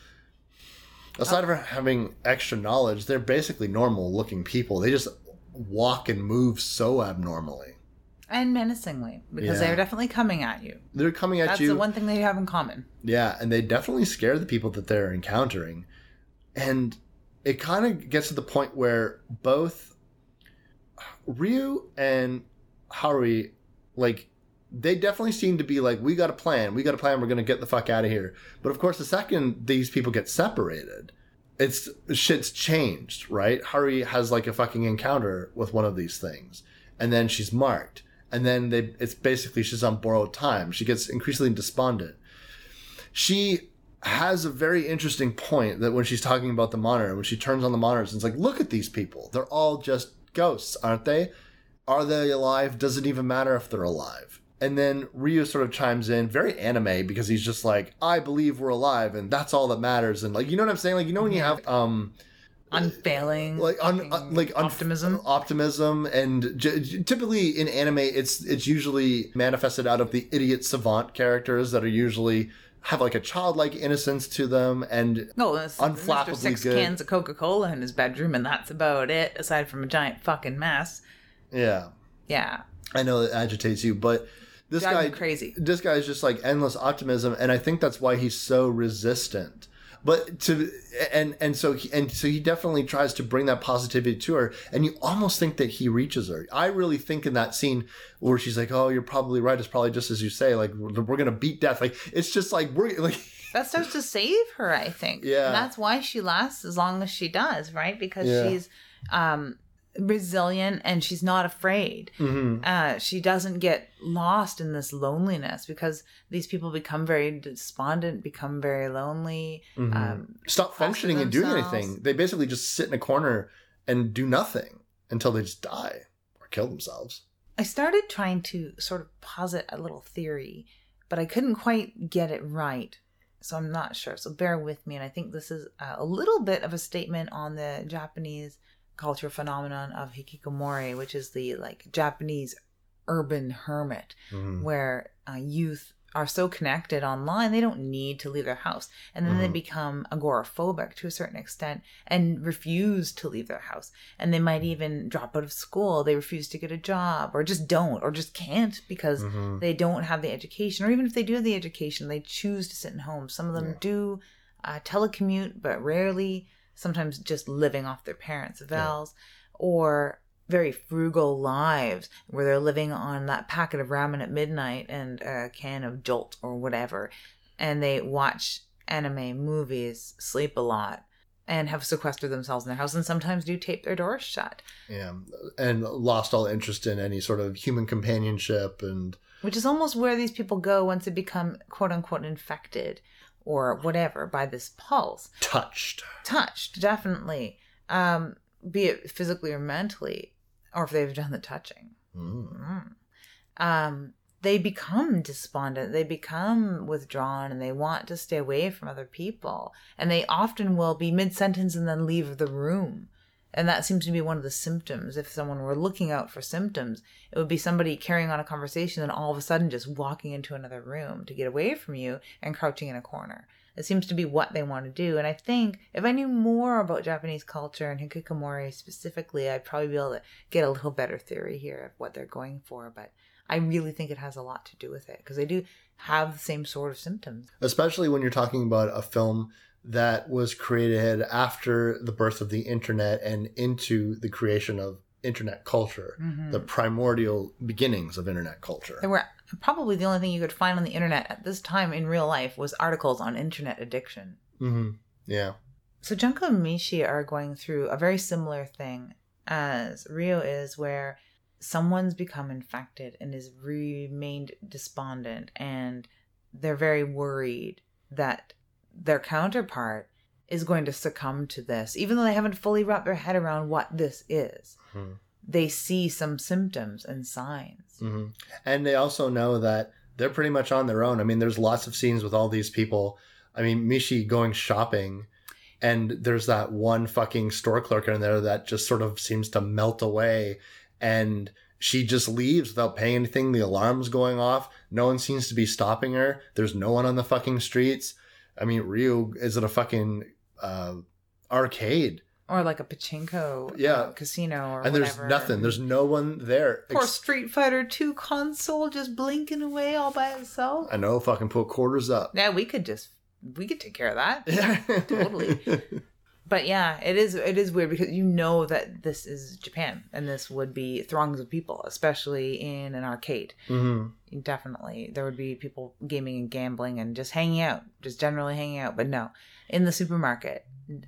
Speaker 2: Aside from having extra knowledge, they're basically normal looking people. They just walk and move so abnormally.
Speaker 3: And menacingly, because
Speaker 2: Yeah.
Speaker 3: they're definitely coming at you.
Speaker 2: They're coming at
Speaker 3: That's
Speaker 2: you.
Speaker 3: That's the one thing they have in common.
Speaker 2: Yeah, and they definitely scare the people that they're encountering. And it kind of gets to the point where both Ryu and Haruhi, like, they definitely seem to be like, we got a plan, we got a plan, we're gonna get the fuck out of here. But of course, the second these people get separated, it's shit's changed, right? Haruhi has like a fucking encounter with one of these things, and then she's marked. And then they it's basically she's on borrowed time. She gets increasingly despondent. She has a very interesting point that when she's talking about the monitor, when she turns on the monitors, it's like, look at these people. They're all just ghosts, aren't they? Are they alive? Does it even matter if they're alive? And then Ryu sort of chimes in, very anime, because he's just like, I believe we're alive, and that's all that matters. And like, you know what I'm saying? Like, you know when you have um
Speaker 3: Unfailing.
Speaker 2: like un, un- uh, like un-
Speaker 3: optimism.
Speaker 2: optimism and j- j- typically in anime it's it's usually manifested out of the idiot savant characters that are usually have like a childlike innocence to them and
Speaker 3: No, this
Speaker 2: Unflappably
Speaker 3: Mr. Six
Speaker 2: good.
Speaker 3: cans of Coca Cola in his bedroom, and that's about it, aside from a giant fucking mess.
Speaker 2: yeah
Speaker 3: Yeah.
Speaker 2: i know it agitates you but this
Speaker 3: Drive
Speaker 2: guy
Speaker 3: crazy.
Speaker 2: this guy is just like endless optimism and i think that's why he's so resistant but to and and so he, and so he definitely tries to bring that positivity to her and you almost think that he reaches her i really think in that scene where she's like oh you're probably right it's probably just as you say like we're, we're gonna beat death like it's just like we're like
Speaker 3: That starts to save her, I think.
Speaker 2: Yeah.
Speaker 3: And that's why she lasts as long as she does, right? Because
Speaker 2: Yeah.
Speaker 3: she's um, resilient and she's not afraid.
Speaker 2: mhm.
Speaker 3: uh, she doesn't get lost in this loneliness because these people become very despondent, become very lonely.
Speaker 2: Mhm.
Speaker 3: Um,
Speaker 2: stop functioning and doing anything they basically just sit in a corner and do nothing until they just die or kill themselves
Speaker 3: I started trying to sort of posit a little theory, but I couldn't quite get it right. So I'm not sure. So bear with me. And I think this is uh, a little bit of a statement on the Japanese culture phenomenon of hikikomori, which is the like Japanese urban hermit.
Speaker 2: Mhm.
Speaker 3: where uh, youth are so connected online they don't need to leave their house and then they
Speaker 2: Mhm.
Speaker 3: become agoraphobic to a certain extent and refuse to leave their house and they might even drop out of school they refuse to get a job or just don't or just can't because
Speaker 2: Mhm.
Speaker 3: they don't have the education or even if they do have the education they choose to sit in home some of them
Speaker 2: Yeah.
Speaker 3: do uh, telecommute but rarely sometimes just living off their parents' vows or very frugal lives where they're living on that packet of ramen at midnight and a can of jolt or whatever. And they watch anime movies sleep a lot and have sequestered themselves in their house and sometimes do tape their doors shut.
Speaker 2: Yeah. And lost all interest in any sort of human companionship and
Speaker 3: which is almost where these people go once they become quote unquote infected or whatever by this pulse.
Speaker 2: Touched.
Speaker 3: Touched definitely. Um be it physically or mentally or if they've done the touching.
Speaker 2: Mm.
Speaker 3: Mm. um they become despondent. They become withdrawn and they want to stay away from other people. And they often will be mid-sentence and then leave the room and that seems to be one of the symptoms. If someone were looking out for symptoms it would be somebody carrying on a conversation and all of a sudden just walking into another room to get away from you and crouching in a corner. It seems to be what they want to do. And i think if i knew more about japanese culture and hikikomori specifically i'd probably be able to get a little better theory here of what they're going for. But i really think it has a lot to do with it because they do have the same sort of symptoms.
Speaker 2: Especially when you're talking about a film that was created after the birth of the internet and into the creation of internet culture, the primordial beginnings of internet culture.
Speaker 3: There were probably the only thing you could find on the internet at this time in real life was articles on internet addiction.
Speaker 2: hmm Yeah.
Speaker 3: So Junko and Michi are going through a very similar thing as Rio is, where someone's become infected and is remained despondent, and they're very worried that their counterpart is going to succumb to this, even though they haven't fully wrapped their head around what this is.
Speaker 2: Mhm.
Speaker 3: They see some symptoms and signs.
Speaker 2: hmm And they also know that they're pretty much on their own. I mean, there's lots of scenes with all these people. I mean, Michi going shopping, and there's that one fucking store clerk in there that just sort of seems to melt away, and she just leaves without paying anything. The alarm's going off. No one seems to be stopping her. There's no one on the fucking streets. I mean, Ryu is it a fucking uh, arcade,
Speaker 3: Or like a pachinko
Speaker 2: Yeah.
Speaker 3: uh, casino or
Speaker 2: and there's nothing. There's no one there.
Speaker 3: Poor
Speaker 2: ex-
Speaker 3: Street Fighter 2 console just blinking away all by itself.
Speaker 2: I know. Fucking put quarters up.
Speaker 3: Yeah, we could just we could take care of that.
Speaker 2: Yeah,
Speaker 3: Totally. But yeah, it is it is weird because you know that this is Japan and this would be throngs of people, especially in an arcade.
Speaker 2: hmm
Speaker 3: Definitely, there would be people gaming and gambling and just hanging out, just generally hanging out. But no, in the supermarket,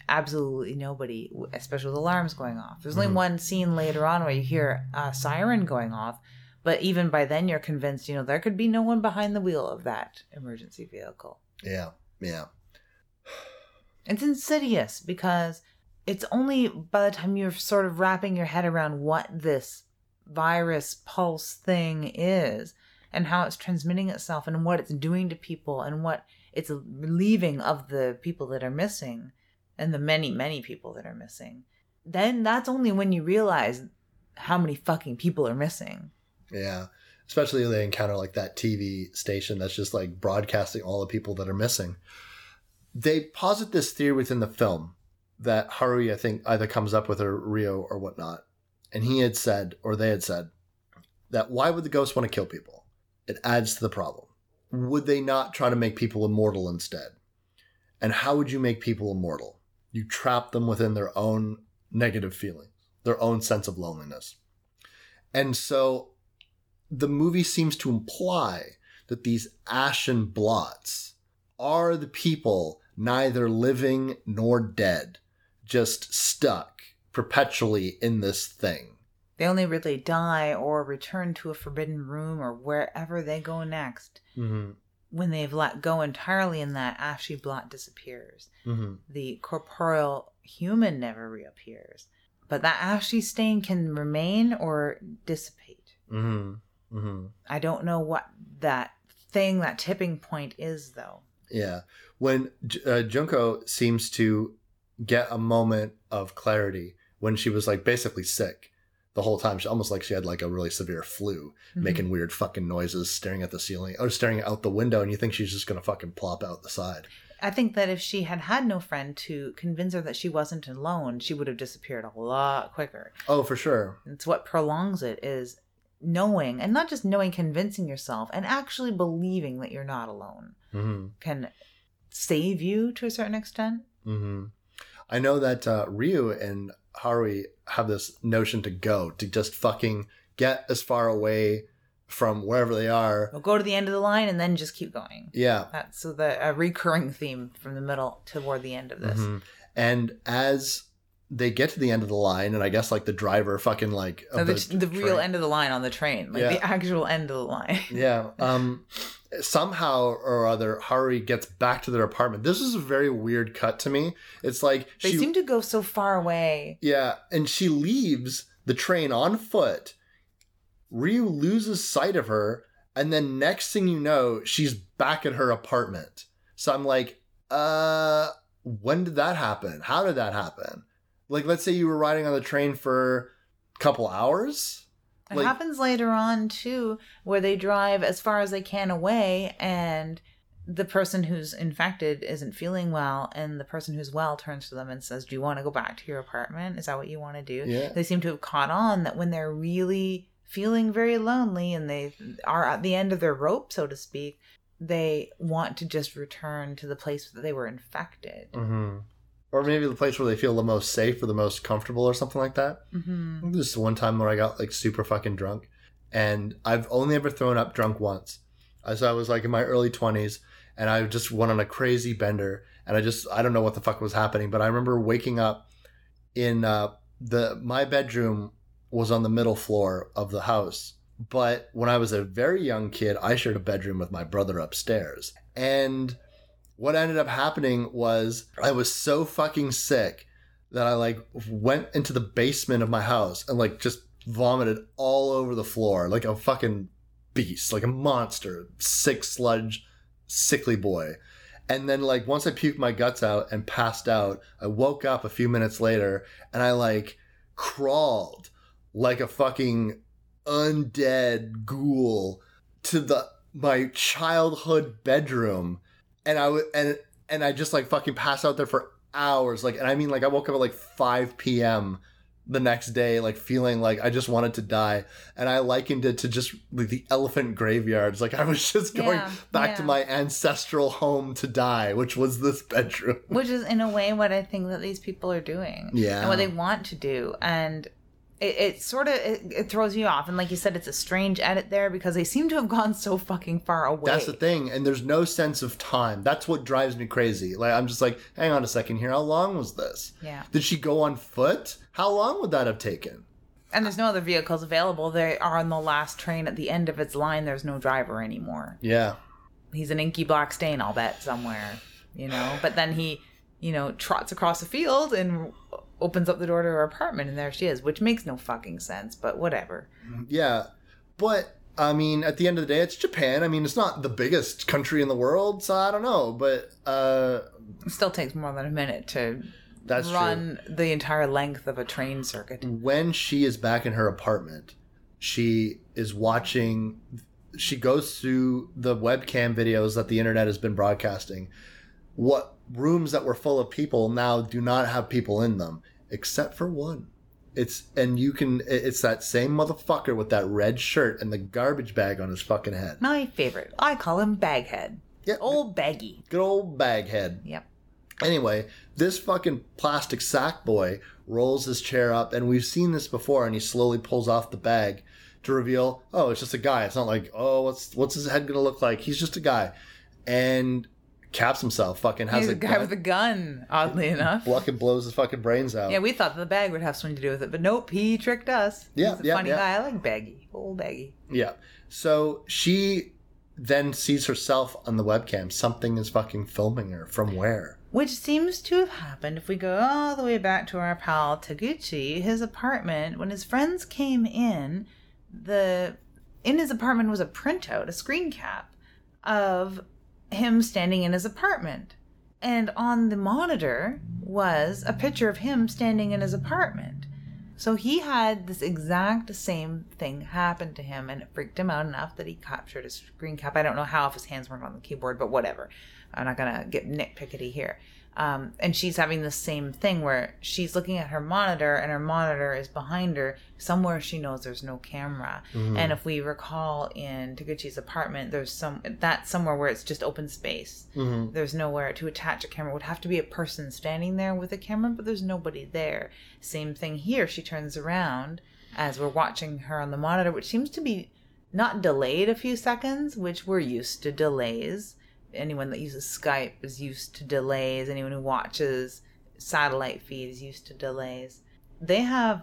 Speaker 3: absolutely nobody, especially with alarms going off. There's only
Speaker 2: Mhm.
Speaker 3: one scene later on where you hear a siren going off, But even by then, you're convinced, you know, there could be no one behind the wheel of that emergency vehicle.
Speaker 2: Yeah. Yeah.
Speaker 3: It's insidious because it's only by the time you're sort of wrapping your head around what this virus pulse thing is and how it's transmitting itself and what it's doing to people and what it's relieving of the people that are missing and the many, many people that are missing. Then that's only when you realize how many fucking people are missing.
Speaker 2: Yeah. Especially when they encounter like that TV station that's just like broadcasting all the people that are missing. They posit this theory within the film that Haruhi, I think, either comes up with or Rio or whatnot. And he had said, or they had said, that why would the ghost want to kill people? It adds to the problem. Would they not try to make people immortal instead? And how would you make people immortal? You trap them within their own negative feelings, their own sense of loneliness. And so the movie seems to imply that these ashen blots are the people neither living nor dead, just stuck perpetually in this thing.
Speaker 3: They only really die or return to a forbidden room or wherever they go next.
Speaker 2: Mm-hmm.
Speaker 3: When they've let go entirely and that ashy blot disappears.
Speaker 2: Mm-hmm.
Speaker 3: The corporeal human never reappears. But that ashy stain can remain or dissipate.
Speaker 2: Mm-hmm. Mm-hmm.
Speaker 3: I don't know what that thing, that tipping point is, though.
Speaker 2: Yeah. When uh, Junko seems to get a moment of clarity when she was like basically sick the whole time, she almost like she had like a really severe flu,
Speaker 3: Mhm.
Speaker 2: making weird fucking noises, staring at the ceiling or staring out the window, and you think she's just gonna fucking plop out the side.
Speaker 3: I think that if she had had no friend to convince her that she wasn't alone, she would have disappeared a lot quicker.
Speaker 2: Oh, for sure.
Speaker 3: It's what prolongs it is knowing, and not just knowing, convincing yourself, and actually believing that you're not alone
Speaker 2: Mm-hmm.
Speaker 3: can save you to a certain extent.
Speaker 2: Mm-hmm. I know that uh, Ryu and Haruhi have this notion to go to just fucking get as far away from wherever they are.
Speaker 3: We'll go to the end of the line and then just keep going.
Speaker 2: Yeah.
Speaker 3: That's so the a recurring theme from the middle toward the end of this.
Speaker 2: Mhm. And as they get to the end of the line, and I guess like the driver fucking like
Speaker 3: So
Speaker 2: of
Speaker 3: the, the, real end of the line on the train, like
Speaker 2: Yeah.
Speaker 3: the actual end of the line.
Speaker 2: Yeah. Um. Somehow or other, Haruhi gets back to their apartment. This is a very weird cut to me. It's like
Speaker 3: They
Speaker 2: she,
Speaker 3: seem to go so far away.
Speaker 2: yeah, and she leaves the train on foot. Ryu loses sight of her, and then next thing you know, she's back at her apartment. So I'm like, uh, when did that happen? How did that happen? Like, let's say you were riding on the train for a couple hours.
Speaker 3: It
Speaker 2: Like-
Speaker 3: happens later on too, where they drive as far as they can away, and the person who's infected isn't feeling well, and the person who's well turns to them and says, "Do you want to go back to your apartment? Is that what you want to do?"
Speaker 2: Yeah.
Speaker 3: They seem to have caught on that when they're really feeling very lonely and they are at the end of their rope, so to speak, they want to just return to the place that they were infected.
Speaker 2: Mm-hmm. Or maybe the place where they feel the most safe or the most comfortable or something like that.
Speaker 3: hmm
Speaker 2: This is one time where I got like super fucking drunk, and I've only ever thrown up drunk once. Uh, So I was like in my early twenties, and I just went on a crazy bender, and I just I don't know what the fuck was happening, but I remember waking up in uh, the my bedroom was on the middle floor of the house. But when I was a very young kid, I shared a bedroom with my brother upstairs, and what ended up happening was I was so fucking sick that I like went into the basement of my house and like just vomited all over the floor like a fucking beast, like a monster, sick sludge, sickly boy. And then like once I puked my guts out and passed out, I woke up a few minutes later and I like crawled like a fucking undead ghoul to the my childhood bedroom and I would and and I just like fucking passed out there for hours. Like, and I mean, like, I woke up at like 5 p.m. the next day, like feeling like I just wanted to die. And I likened it to just like the elephant graveyards. Like, I was just going
Speaker 3: Yeah,
Speaker 2: back to my ancestral home to die, which was this bedroom.
Speaker 3: which is in a way what I think that these people are doing,
Speaker 2: Yeah.
Speaker 3: and what they want to do, and it, it sort of it, it throws you off. And like you said, it's a strange edit there because they seem to have gone so fucking far away.
Speaker 2: That's the thing. And there's no sense of time. That's what drives me crazy. Like, I'm just like, hang on a second here. How long was this?
Speaker 3: Yeah,
Speaker 2: Did she go on foot? How long would that have taken?
Speaker 3: And there's no other vehicles available. They are on the last train at the end of its line. There's no driver anymore.
Speaker 2: Yeah.
Speaker 3: He's an inky black stain, I'll bet, somewhere, you know. But then he, you know, trots across the field and opens up the door to her apartment, and there she is, which makes no fucking sense, but whatever.
Speaker 2: Yeah. But I mean, at the end of the day, it's Japan. I mean, it's not the biggest country in the world, so I don't know. But uh,
Speaker 3: It still takes more than a minute to
Speaker 2: that's
Speaker 3: run the entire length of a train circuit.
Speaker 2: When she is back in her apartment, she is watching. She goes through the webcam videos that the internet has been broadcasting. What rooms that were full of people now do not have people in them, except for one. It's and you can. It's that same motherfucker with that red shirt and the garbage bag on his fucking head.
Speaker 3: My favorite. I call him Baghead.
Speaker 2: Yeah,
Speaker 3: Old Baggy.
Speaker 2: good old baghead.
Speaker 3: Yep.
Speaker 2: Anyway, this fucking plastic sack boy rolls his chair up, and we've seen this before, and he slowly pulls off the bag to reveal, oh, it's just a guy. It's not like, oh, what's what's his head gonna look like? He's just a guy, and caps himself. Fucking has
Speaker 3: He's
Speaker 2: a
Speaker 3: a guy
Speaker 2: gun,
Speaker 3: with a gun, oddly enough.
Speaker 2: fucking blows his fucking brains out.
Speaker 3: Yeah, we thought the bag would have something to do with it, but nope, he tricked us.
Speaker 2: Yeah,
Speaker 3: He's a
Speaker 2: yeah,
Speaker 3: funny
Speaker 2: yeah.
Speaker 3: guy. I like Baggy. Old Baggy.
Speaker 2: Yeah. So she then sees herself on the webcam. Something is fucking filming her. From where?
Speaker 3: Which seems to have happened if we go all the way back to our pal Taguchi, his apartment. When his friends came in, the in his apartment was a printout, a screen cap of him standing in his apartment. And on the monitor was a picture of him standing in his apartment. So he had this exact same thing happen to him, and it freaked him out enough that he captured a screen cap. I don't know how if his hands weren't on the keyboard, but whatever. I'm not gonna get nitpickety here. Um, and she's having the same thing where she's looking at her monitor, and her monitor is behind her somewhere she knows there's no camera. And if we recall in Taguchi's apartment, there's some that's somewhere where it's just open space.
Speaker 2: Mm-hmm.
Speaker 3: There's nowhere to attach a camera. It would have to be a person standing there with a camera, but there's nobody there. Same thing here. She turns around as we're watching her on the monitor, which seems to be not delayed a few seconds, which we're used to delays. Anyone that uses Skype is used to delays. Anyone who watches satellite feed is used to delays. They have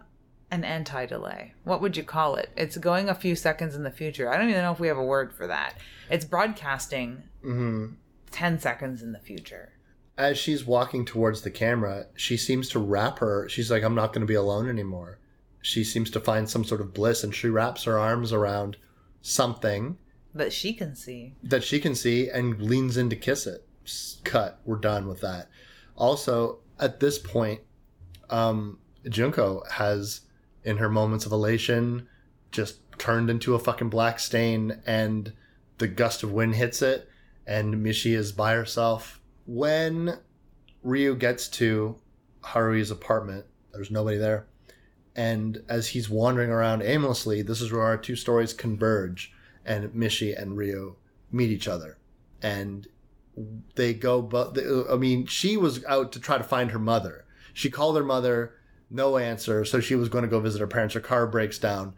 Speaker 3: an anti delay. What would you call it? It's going a few seconds in the future. I don't even know if we have a word for that. It's broadcasting
Speaker 2: Mm-hmm.
Speaker 3: 10 seconds in the future.
Speaker 2: as she's walking towards the camera, she seems to wrap her. She's like, I'm not going to be alone anymore. She seems to find some sort of bliss and she wraps her arms around something
Speaker 3: That she can see.
Speaker 2: that she can see and leans in to kiss it. Cut. We're done with that. Also, at this point, um, Junko has, in her moments of elation, just turned into a fucking black stain and the gust of wind hits it and Michi is by herself. When Ryu gets to Harue's apartment, there's nobody there. And as he's wandering around aimlessly, this is where our two stories converge and Michi and Ryu meet each other. And they go, but I mean, she was out to try to find her mother. She called her mother, no answer. So she was going to go visit her parents. Her car breaks down.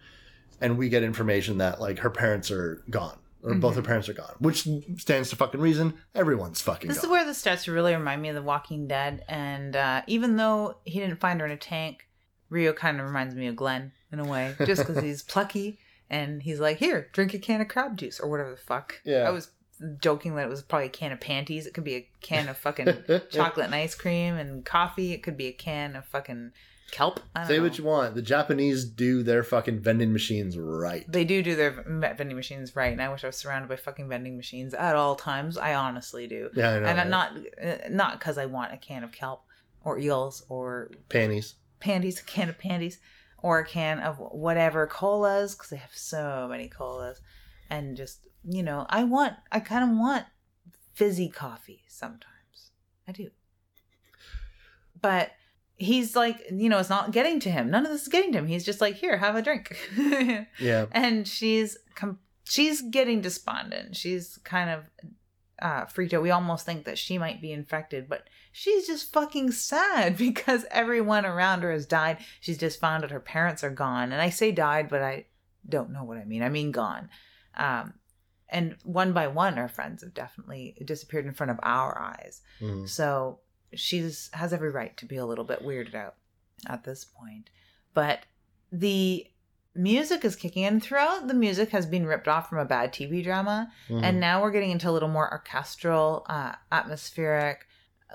Speaker 2: And we get information that, like, her parents are gone. Or both her parents are gone, which stands to fucking reason. Everyone's fucking
Speaker 3: This
Speaker 2: gone.
Speaker 3: is where this starts to really remind me of The Walking Dead. And uh, even though he didn't find her in a tank, Rio kind of reminds me of Glenn in a way, just because he's plucky and he's like, here, drink a can of crab juice or whatever the fuck.
Speaker 2: Yeah.
Speaker 3: I was joking that it was probably a can of panties. It could be a can of fucking chocolate and ice cream and coffee. It could be a can of fucking kelp.
Speaker 2: Say
Speaker 3: know.
Speaker 2: what you want. The Japanese do their fucking vending machines right.
Speaker 3: They do do their vending machines right, and I wish I was surrounded by fucking vending machines at all times. I honestly do.
Speaker 2: Yeah, I know.
Speaker 3: and
Speaker 2: right?
Speaker 3: I'm not uh, not because I want a can of kelp or eels or
Speaker 2: panties.
Speaker 3: panties, a can of panties, or a can of whatever colas because they have so many colas, and just you know, I want, I kind of want fizzy coffee sometimes. I do, but he's like, you know, it's not getting to him. None of this is getting to him. He's just like, here, have a drink.
Speaker 2: Yeah.
Speaker 3: and she's com- she's getting despondent. She's kind of uh, out. We almost think that she might be infected, but she's just fucking sad because everyone around her has died. She's just found out her parents are gone, and I say died, but I don't know what I mean. I mean gone. Um, and one by one, our friends have definitely disappeared in front of our eyes.
Speaker 2: Mhm.
Speaker 3: So she's has every right to be a little bit weirded out at this point. But the music is kicking in. Throughout, the music has been ripped off from a bad TV drama,
Speaker 2: Mhm.
Speaker 3: and now we're getting into a little more orchestral, uh, atmospheric,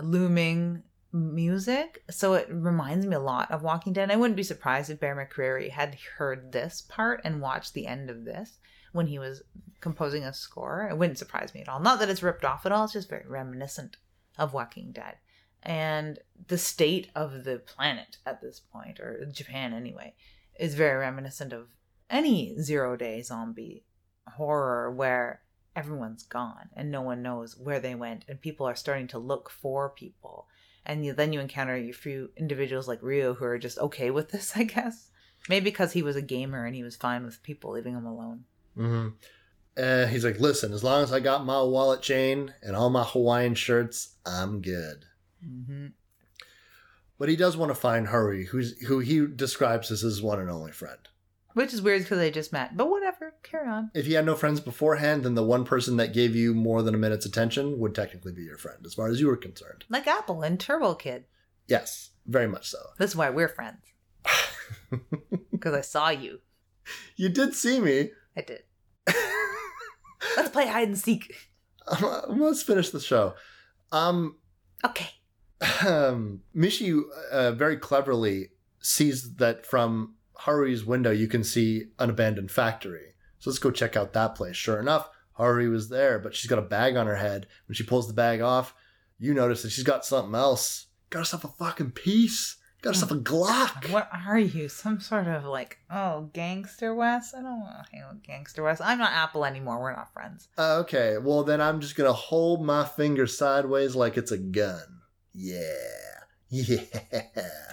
Speaker 3: looming music. So it reminds me a lot of Walking Dead. I wouldn't be surprised if Bear McCreary had heard this part and watched the end of this when he was composing a score. It wouldn't surprise me at all. Not that it's ripped off at all, it's just very reminiscent of Walking Dead. And the state of the planet at this point, or Japan anyway, is very reminiscent of any zero day zombie horror where everyone's gone and no one knows where they went and people are starting to look for people and you, then you encounter a few individuals like rio who are just okay with this i guess maybe because he was a gamer and he was fine with people leaving him alone
Speaker 2: hmm Uh, he's like, listen, as long as I got my wallet chain and all my Hawaiian shirts, I'm good.
Speaker 3: mm-hmm.
Speaker 2: But he does want to find Harue, who's who he describes as his one and only friend.
Speaker 3: which is weird because they just met but whatever carry on
Speaker 2: If you had no friends beforehand, then the one person that gave you more than a minute's attention would technically be your friend, as far as you were concerned.
Speaker 3: like apple and turbo kid
Speaker 2: Yes, very much so.
Speaker 3: this is why we're friends because i saw you
Speaker 2: You did see me.
Speaker 3: i did let's play hide and seek
Speaker 2: Let's finish the show. Um,
Speaker 3: okay
Speaker 2: um, Michi uh, very cleverly sees that from Harue's window you can see an abandoned factory. So let's go check out that place. Sure enough, Harue was there, but she's got a bag on her head. When she pulls the bag off, you notice that she's got something else. Got herself a fucking piece. Got herself a Glock.
Speaker 3: What are you? Some sort of like, oh, gangster West? I don't want to hang with gangster West. I'm not Apple anymore. We're not friends.
Speaker 2: Uh, okay, well then I'm just gonna hold my finger sideways like it's a gun. Yeah, yeah.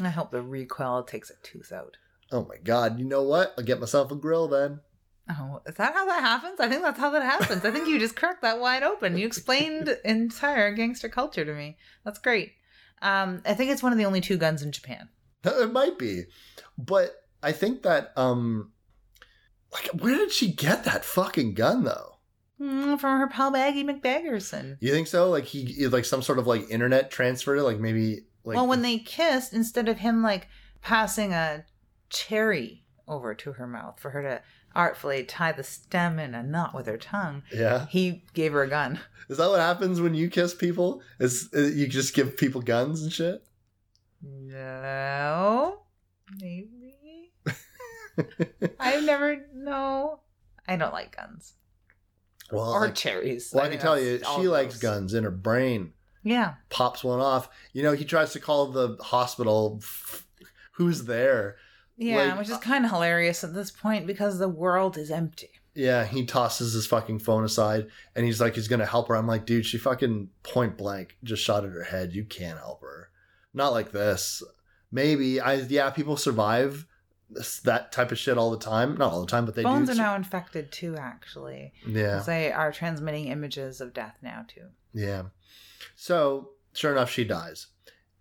Speaker 3: I hope the recoil takes a tooth out.
Speaker 2: Oh my god, you know what? I'll get myself a grill then.
Speaker 3: Oh, is that how that happens? I think that's how that happens. I think you just cracked that wide open. You explained entire gangster culture to me. That's great. Um, I think it's one of the only two guns in Japan.
Speaker 2: It might be, but I think that um, like where did she get that fucking gun though?
Speaker 3: Mm, from her pal Maggie McBaggerson.
Speaker 2: You think so? Like he like some sort of like internet transfer it, like maybe like
Speaker 3: well, when they kissed, instead of him like passing a cherry over to her mouth for her to artfully tie the stem in a knot with her tongue,
Speaker 2: yeah,
Speaker 3: he gave her a gun.
Speaker 2: is that what happens when you kiss people? Is uh, you just give people guns and shit?
Speaker 3: No, maybe. I've never no. I don't like guns
Speaker 2: Well,
Speaker 3: or
Speaker 2: I,
Speaker 3: cherries.
Speaker 2: well, I, can tell you,
Speaker 3: all
Speaker 2: she likes
Speaker 3: gross.
Speaker 2: guns in her brain.
Speaker 3: Yeah,
Speaker 2: Pops one off. You know, he tries to call the hospital. Who's there?
Speaker 3: yeah,
Speaker 2: Like,
Speaker 3: which is uh, kind of hilarious at this point because the world is empty.
Speaker 2: Yeah, he tosses his fucking phone aside and he's like, he's gonna help her. I'm like, dude, she fucking point blank just shot at her head. You can't help her. Not like this. Maybe I yeah, people survive this, that type of shit all the time. Not all the time, but they
Speaker 3: Phones
Speaker 2: do.
Speaker 3: are now infected too. Actually,
Speaker 2: yeah,
Speaker 3: they are transmitting images of death now too.
Speaker 2: yeah. So sure enough, she dies,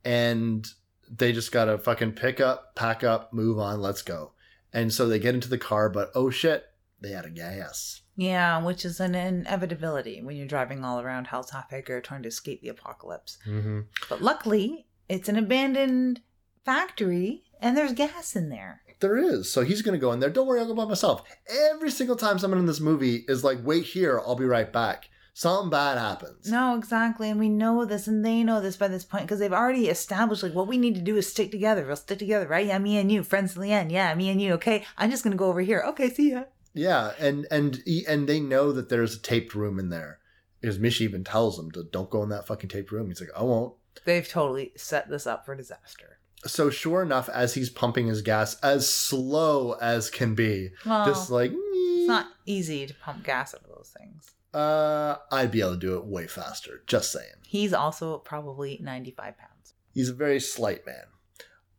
Speaker 2: and they just gotta fucking pick up, pack up, move on, let's go. And so they get into the car, but oh shit, they had a gas.
Speaker 3: Yeah, which is an inevitability when you're driving all around Hell's Half Acre trying to escape the apocalypse.
Speaker 2: Mm-hmm.
Speaker 3: But luckily, it's an abandoned factory and there's gas in there.
Speaker 2: There is. So he's going to go in there. Don't worry, I'll go by myself. Every single time someone in this movie is like, wait here, I'll be right back. Something bad happens.
Speaker 3: No, exactly. And we know this and they know this by this point because they've already established like what we need to do is stick together. We'll stick together, right? Yeah, me and you, friends to the end. Yeah, me and you. Okay, I'm just going to go over here. Okay, see ya.
Speaker 2: Yeah, and and and they know that there's a taped room in there. Because Michi even tells them to don't go in that fucking taped room. He's like, I won't.
Speaker 3: They've totally set this up for disaster.
Speaker 2: So sure enough, as he's pumping his gas as slow as can be,
Speaker 3: Well,
Speaker 2: just like
Speaker 3: it's not easy to pump gas out of those things.
Speaker 2: uh, I'd be able to do it way faster. Just saying.
Speaker 3: He's also probably 95 pounds.
Speaker 2: He's a very slight man.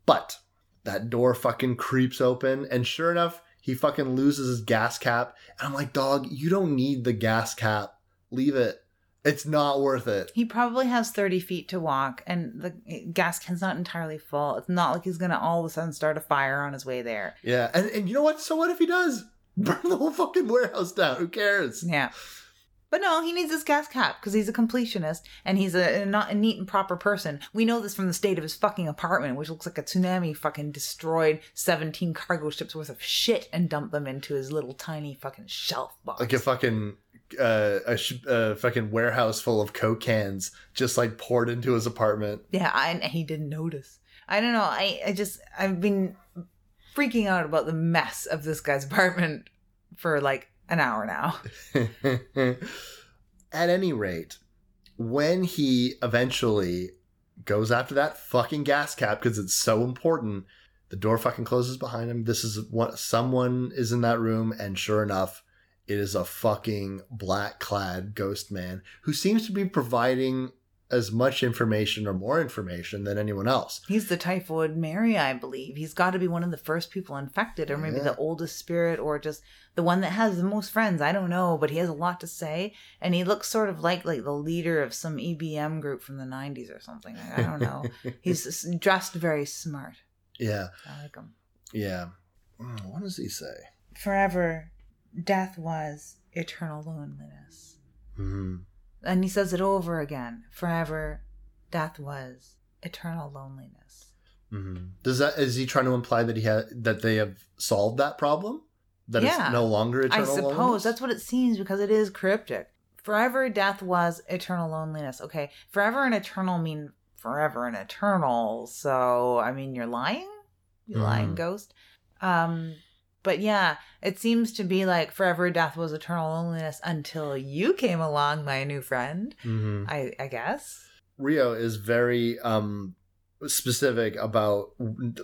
Speaker 2: But that door fucking creeps open, and sure enough, he fucking loses his gas cap. And I'm like, dog, you don't need the gas cap. Leave it. It's not worth it.
Speaker 3: He probably has 30 feet to walk, and the gas can's not entirely full. It's not like he's going to all of a sudden start a fire on his way there.
Speaker 2: Yeah, and, and you know what? So what if he does? Burn the whole fucking warehouse down. Who cares?
Speaker 3: Yeah. But no, he needs this gas cap because he's a completionist and he's a, a not a neat and proper person. We know this from the state of his fucking apartment, which looks like a tsunami fucking destroyed 17 cargo ships worth of shit and dumped them into his little tiny fucking shelf box.
Speaker 2: Like a fucking uh, a, sh- a fucking warehouse full of coke cans just like poured into his apartment.
Speaker 3: yeah, I, and he didn't notice. I don't know. I, I just, I've been freaking out about the mess of this guy's apartment for like an hour now.
Speaker 2: At any rate, when he eventually goes after that fucking gas cap because it's so important, the door fucking closes behind him. This is what someone is in that room, and sure enough, it is a fucking black clad ghost man who seems to be providing as much information or more information than anyone else.
Speaker 3: He's the typhoid Mary, I believe. He's got to be one of the first people infected, or maybe
Speaker 2: Yeah.
Speaker 3: the oldest spirit, or just the one that has the most friends. I don't know, but he has a lot to say, and he looks sort of like like the leader of some EBM group from the '90s or something. I don't know. He's dressed very smart.
Speaker 2: Yeah,
Speaker 3: I like him.
Speaker 2: yeah. Mm, What does he say?
Speaker 3: Forever, death was eternal loneliness,
Speaker 2: hmm
Speaker 3: and he says it over again. Forever, death was eternal loneliness.
Speaker 2: hmm Does that is he trying to imply that he had that they have solved that problem? That
Speaker 3: Yeah.
Speaker 2: it's no longer eternal.
Speaker 3: I suppose
Speaker 2: loneliness?
Speaker 3: that's what it seems because it is cryptic. Forever death was eternal loneliness. Okay, forever and eternal mean forever and eternal. So I mean, you're lying, you lying
Speaker 2: Mhm.
Speaker 3: ghost. Um, but yeah, it seems to be like forever death was eternal loneliness until you came along, my new friend.
Speaker 2: Mhm.
Speaker 3: I I guess.
Speaker 2: Rio is very um specific about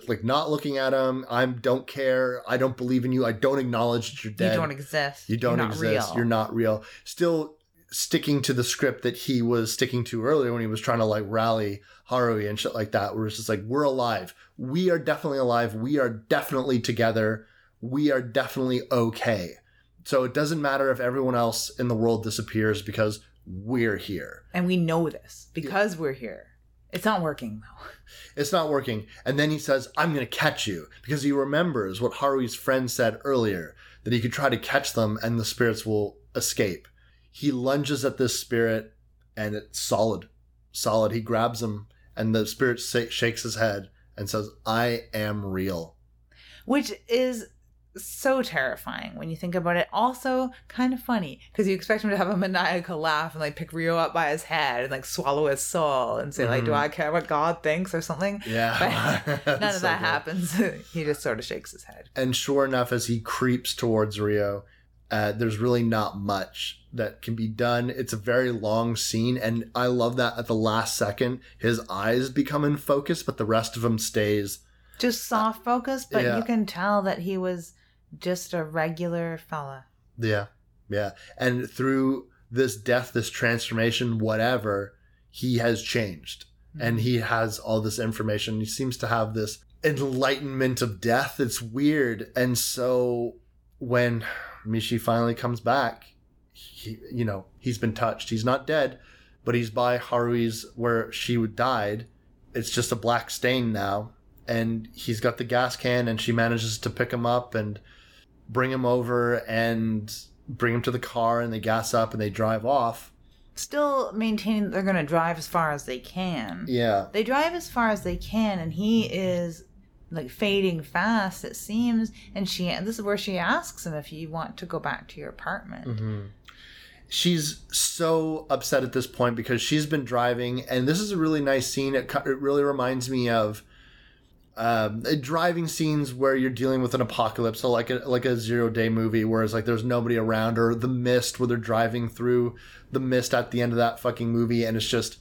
Speaker 2: like not looking at him. I don't care. I don't believe in you. I don't acknowledge that you're dead.
Speaker 3: You don't exist.
Speaker 2: You don't
Speaker 3: You're
Speaker 2: exist.
Speaker 3: Real.
Speaker 2: You're not real. Still sticking to the script that he was sticking to earlier when he was trying to like rally Harue and shit like that, where it's just like, we're alive. We are definitely alive. We are definitely together. We are definitely okay. So it doesn't matter if everyone else in the world disappears because we're here.
Speaker 3: and we know this because we're here. It's not working though.
Speaker 2: It's not working. And then he says, I'm going to catch you because he remembers what Harue's friend said earlier that he could try to catch them and the spirits will escape. He lunges at this spirit and it's solid. Solid. He grabs him and the spirit sa- shakes his head and says, I am real.
Speaker 3: which is so terrifying when you think about it. Also, kind of funny because you expect him to have a maniacal laugh and like pick Rio up by his head and like swallow his soul and say like, "Do
Speaker 2: Mhm.
Speaker 3: I care what God thinks?" or something.
Speaker 2: Yeah.
Speaker 3: But none of
Speaker 2: So
Speaker 3: that
Speaker 2: good.
Speaker 3: happens. he just sort of shakes his head.
Speaker 2: And sure enough, as he creeps towards Rio, uh, there's really not much that can be done. It's a very long scene, and I love that at the last second, his eyes become in focus, but the rest of him stays.
Speaker 3: Just soft focus, but
Speaker 2: yeah.
Speaker 3: you can tell that he was just a regular fella.
Speaker 2: Yeah, yeah. And through this death, this transformation, whatever, he has changed, hmm. and he has all this information. He seems to have this enlightenment of death. It's weird, and so when Michi finally comes back, he, you know, he's been touched. He's not dead, but he's by Harue's where she died. It's just a black stain now, and he's got the gas can, and she manages to pick him up and bring him over and bring him to the car, and they gas up and they drive off.
Speaker 3: Still maintaining that they're going to drive as far as they can.
Speaker 2: Yeah,
Speaker 3: They drive as far as they can, and he is like fading fast, it seems. And she, and this is where she asks him if you want to go back to your apartment.
Speaker 2: Mm-hmm. she's so upset at this point because she's been driving, and this is a really nice scene. It, it really reminds me of um, uh, driving scenes where you're dealing with an apocalypse, so like a like a zero day movie, where it's like there's nobody around, or the mist where they're driving through the mist at the end of that fucking movie, and it's just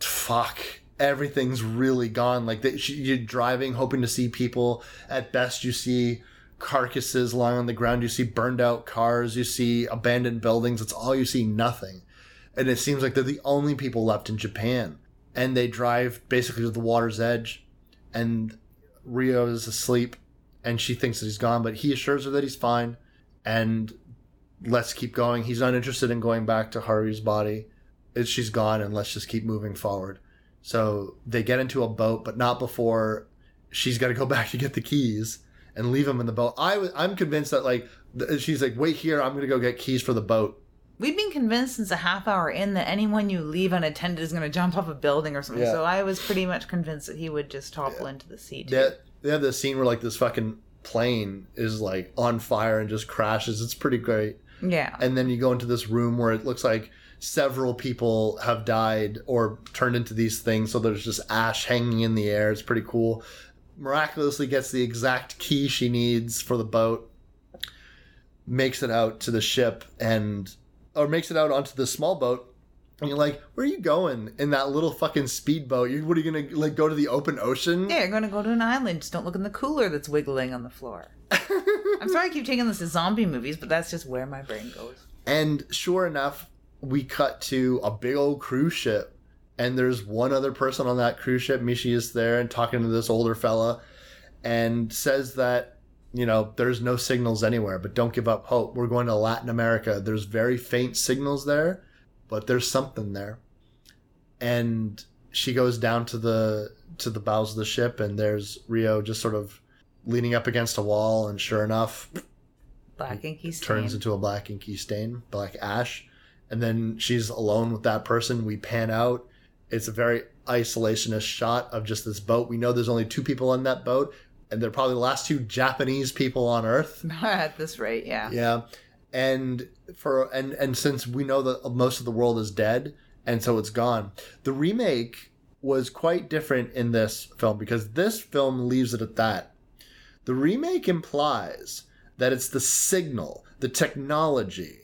Speaker 2: fuck. Everything's really gone. Like she, you're driving, hoping to see people. At best, you see carcasses lying on the ground. You see burned out cars. You see abandoned buildings. It's all you see. Nothing. And it seems like they're the only people left in Japan. And they drive basically to the water's edge. And Rio is asleep. And she thinks that he's gone, but he assures her that he's fine. And let's keep going. He's not interested in going back to Harue's body. It's, she's gone, and let's just keep moving forward. So they get into a boat, but not before she's got to go back to get the keys and leave him in the boat. I, I'm convinced that like she's like, wait here, I'm gonna go get keys for the boat,
Speaker 3: We've been convinced since a half hour in that anyone you leave unattended is going to jump off a building or something.
Speaker 2: Yeah.
Speaker 3: So I was pretty much convinced that he would just topple into the sea. Too.
Speaker 2: They, they have this scene where like this fucking plane is like on fire and just crashes. It's pretty great.
Speaker 3: Yeah.
Speaker 2: And then you go into this room where it looks like several people have died or turned into these things. So there's just ash hanging in the air. It's pretty cool. Miraculously gets the exact key she needs for the boat, makes it out to the ship and or makes it out onto the small boat. And you're like, where are you going in that little fucking speedboat? You, what are you gonna like go to the open ocean?
Speaker 3: Yeah, you're going to go to an island. Just don't look in the cooler that's wiggling on the floor. I'm sorry I keep taking this to zombie movies, but that's just where my brain goes.
Speaker 2: And sure enough, we cut to a big old cruise ship. And there's one other person on that cruise ship. Michi is there and talking to this older fella and says that, you know, there's no signals anywhere, but don't give up hope. We're going to Latin America. There's very faint signals there, but there's something there. And she goes down to the to the bows of the ship and there's Rio just sort of leaning up against a wall and sure enough
Speaker 3: Black inky stain.
Speaker 2: turns into a black inky stain, black ash, and then she's alone with that person. We pan out. It's a very isolationist shot of just this boat. We know there's only two people on that boat, and they're probably the last two Japanese people on Earth.
Speaker 3: At this rate, yeah.
Speaker 2: Yeah, and for and and since we know that most of the world is dead, and so it's gone. The remake was quite different in this film because this film leaves it at that. The remake implies that it's the signal, the technology.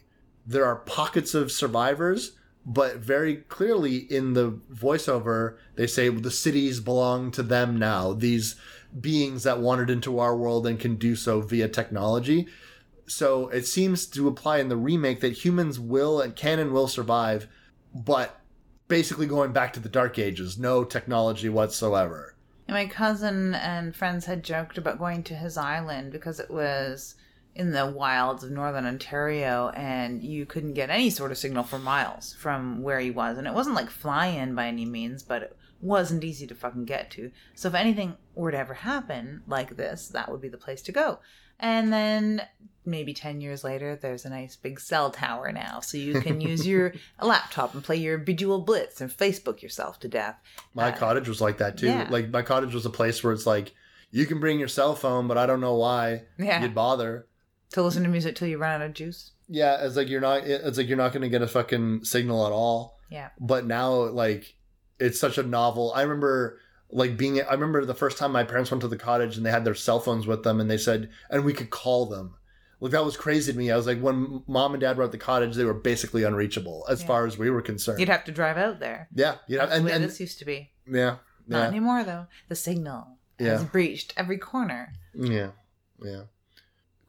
Speaker 2: There are pockets of survivors, but very clearly in the voiceover, they say the cities belong to them now. These beings that wandered into our world and can do so via technology. So it seems to apply in the remake that humans will and can and will survive, but basically going back to the dark ages, no technology whatsoever.
Speaker 3: My cousin and friends had joked about going to his island because it was in the wilds of northern Ontario and you couldn't get any sort of signal for miles from where he was. And it wasn't like fly in by any means, but it wasn't easy to fucking get to. So if anything were to ever happen like this, that would be the place to go. And then maybe 10 years later, there's a nice big cell tower now. So you can use your laptop and play your Bejeweled Blitz and Facebook yourself to death.
Speaker 2: My
Speaker 3: Uh,
Speaker 2: cottage was like that too.
Speaker 3: yeah.
Speaker 2: Like my cottage was a place where it's like you can bring your cell phone, but I don't know why
Speaker 3: Yeah.
Speaker 2: you'd bother.
Speaker 3: To listen to music till you run out of juice.
Speaker 2: Yeah, it's like you're not. It's like you're not going to get a fucking signal at all.
Speaker 3: Yeah.
Speaker 2: But now, like, it's such a novel. I remember like being. I remember the first time my parents went to the cottage and they had their cell phones with them, and they said, and we could call them. Like that was crazy to me. I was like, when mom and dad were at the cottage, they were basically unreachable as
Speaker 3: Yeah.
Speaker 2: far as we were concerned.
Speaker 3: You'd have to drive out there.
Speaker 2: yeah, you know, and, and
Speaker 3: this used to be.
Speaker 2: yeah,
Speaker 3: Not
Speaker 2: yeah,
Speaker 3: anymore, though. The signal
Speaker 2: Yeah.
Speaker 3: has breached every corner.
Speaker 2: Yeah, yeah.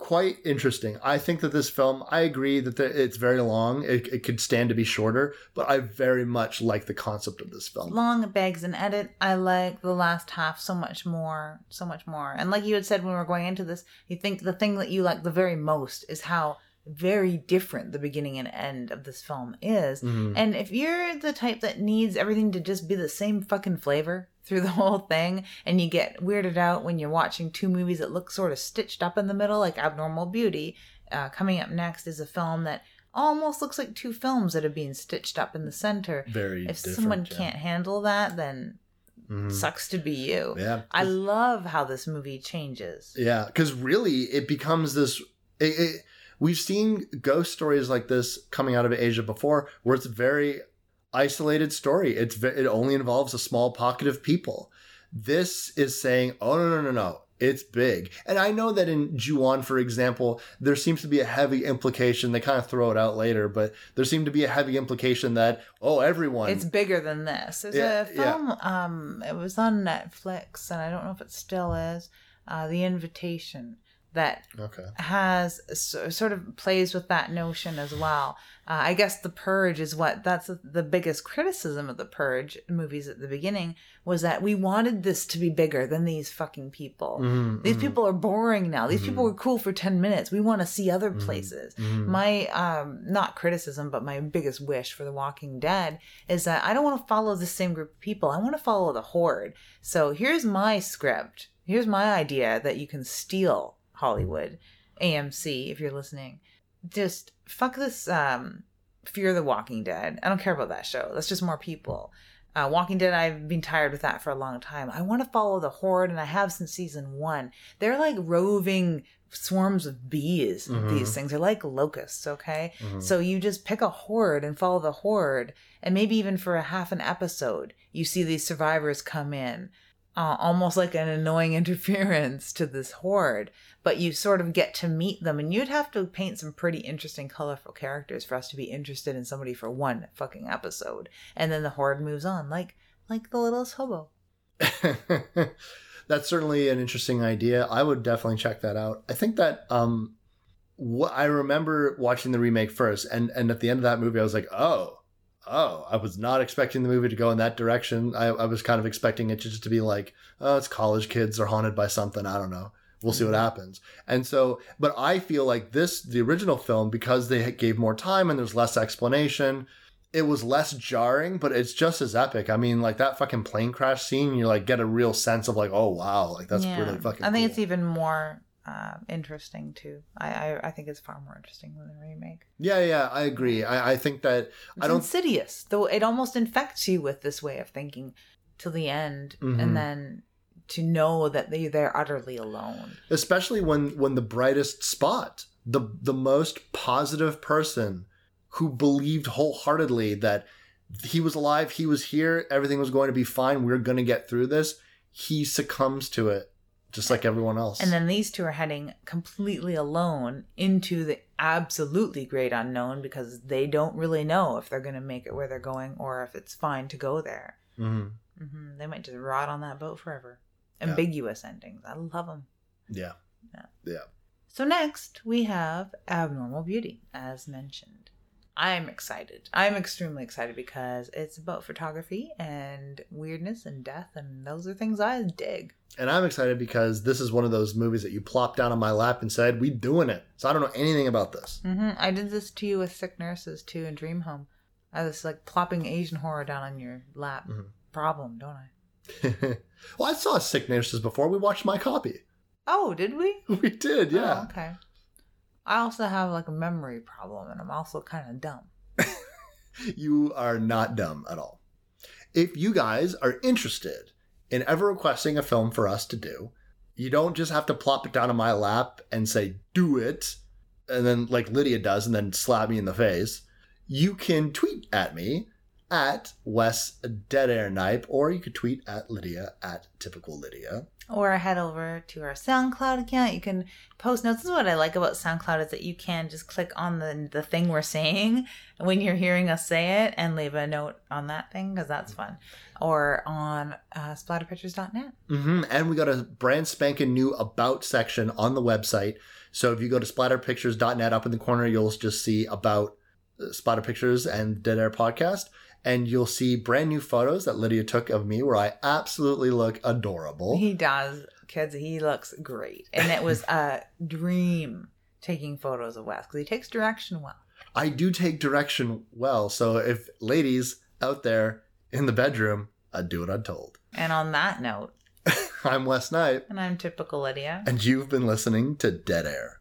Speaker 2: Quite interesting. I think that this film, I agree that the, it's very long. It, it could stand to be shorter, but I very much like the concept of this film.
Speaker 3: Long begs an edit. I like the last half so much more, so much more. And like you had said when we were going into this, you think the thing that you like the very most is how very different the beginning and end of this film is.
Speaker 2: Mhm.
Speaker 3: And if you're the type that needs everything to just be the same fucking flavor through the whole thing, and you get weirded out when you're watching two movies that look sort of stitched up in the middle, like Abnormal Beauty, uh, coming up next is a film that almost looks like two films that are being stitched up in the center.
Speaker 2: Very
Speaker 3: If someone
Speaker 2: yeah.
Speaker 3: can't handle that, then
Speaker 2: Mhm.
Speaker 3: sucks to be you.
Speaker 2: Yeah.
Speaker 3: I love how this movie changes.
Speaker 2: Yeah, because really, it becomes this. It, it, we've seen ghost stories like this coming out of Asia before, where it's very isolated story. It's it only involves a small pocket of people. This is saying, oh no no no no, it's big. And I know that in Juon, for example, there seems to be a heavy implication. They kind of throw it out later, but there seemed to be a heavy implication that oh everyone.
Speaker 3: It's bigger than this. There's
Speaker 2: Yeah,
Speaker 3: a film. Um, it was on Netflix, and I don't know if it still is. Uh, the Invitation that
Speaker 2: okay.
Speaker 3: has so- sort of plays with that notion as well. Uh, I guess the Purge is what that's the biggest criticism of the Purge movies at the beginning was that we wanted this to be bigger than these fucking people.
Speaker 2: Mhm,
Speaker 3: These
Speaker 2: mhm,
Speaker 3: people are boring now. These people
Speaker 2: Mhm.
Speaker 3: were cool for 10 minutes. We want to see other places. My um not criticism, but my biggest wish for The Walking Dead is that I don't want to follow the same group of people. I want to follow the horde. So here's my script. Here's my idea that you can steal Hollywood, AMC, if you're listening. Just fuck this um Fear the Walking Dead. I don't care about that show. That's just more people. Uh, Walking Dead, I've been tired with that for a long time. I want to follow the Horde, and I have since season one. They're like roving swarms of bees. These things are like locusts. Okay, so you just pick a horde and follow the horde, and maybe even for a half an episode, you see these survivors come in uh, almost like an annoying interference to this horde, but you sort of get to meet them, and you'd have to paint some pretty interesting, colorful characters for us to be interested in somebody for one fucking episode, and then the horde moves on, like like the littlest hobo.
Speaker 2: That's certainly an interesting idea. I would definitely check that out. I think that um, what I remember watching the remake first, and and at the end of that movie, I was like, oh, oh, I was not expecting the movie to go in that direction. I, I was kind of expecting it just to be like, oh, it's college kids are haunted by something. I don't know. We'll see what mm-hmm. happens. And so, but I feel like this, the original film, because they gave more time and there's less explanation, it was less jarring, but it's just as epic. I mean, like that fucking plane crash scene, you like get a real sense of like, oh wow, like that's really fucking.
Speaker 3: I think
Speaker 2: cool.
Speaker 3: it's even more uh, interesting too. I, I I think it's far more interesting than the remake.
Speaker 2: Yeah, yeah, I agree. I, I think that I
Speaker 3: It's
Speaker 2: don't.
Speaker 3: insidious, though. It almost infects you with this way of thinking till the end,
Speaker 2: Mhm.
Speaker 3: and then to know that they they're utterly alone.
Speaker 2: especially when when the brightest spot the the most positive person who believed wholeheartedly that he was alive he was here everything was going to be fine we are going to get through this he succumbs to it just like everyone else
Speaker 3: And then these two are heading completely alone into the absolutely great unknown because they don't really know if they're going to make it where they're going or if it's fine to go there.
Speaker 2: Mhm.
Speaker 3: hmm They might just rot on that boat forever.
Speaker 2: Yeah.
Speaker 3: Ambiguous endings. I love them.
Speaker 2: yeah
Speaker 3: Yeah.
Speaker 2: yeah
Speaker 3: So next we have Abnormal Beauty, as mentioned. I'm excited. I'm extremely excited because it's about photography and weirdness and death, and those are things I dig.
Speaker 2: And i'm excited because this is one of those movies that you plopped down on my lap and said we doing it so i don't know anything about this
Speaker 3: hmm I did this to you with Sick Nurses too in Dream Home. I was like plopping Asian horror down on your lap.
Speaker 2: Mhm.
Speaker 3: Problem, don't I?
Speaker 2: well i saw sick nurses before we watched my copy
Speaker 3: Oh, did we?
Speaker 2: we did yeah
Speaker 3: Oh, okay. I also have like a memory problem, and I'm also kind of dumb.
Speaker 2: you are not dumb at all. If you guys are interested in ever requesting a film for us to do, you don't just have to plop it down on my lap and say, do it, and then like Lydia does, and then slap me in the face. You can tweet at me at Wes Dead Air Knipe, or you could tweet at Lydia at Typical Lydia.
Speaker 3: Or head over to our SoundCloud account. You can post notes. This is what I like about SoundCloud is that you can just click on the the thing we're saying when you're hearing us say it and leave a note on that thing because that's fun. Or on uh, splatterpictures.net.
Speaker 2: hmm And we got a brand spanking new About section on the website. So if you go to splatterpictures.net, up in the corner, you'll just see About uh, Splatter Pictures and Dead Air Podcast. And you'll see brand new photos that Lydia took of me where I absolutely look adorable.
Speaker 3: He does, kids. He looks great, and it was a dream taking photos of Wes because he takes direction well.
Speaker 2: I do take direction well. So if ladies out there in the bedroom, I'd do what I'm told.
Speaker 3: And on that note,
Speaker 2: I'm Wes Knight,
Speaker 3: and I'm typical Lydia.
Speaker 2: and you've been listening to Dead Air.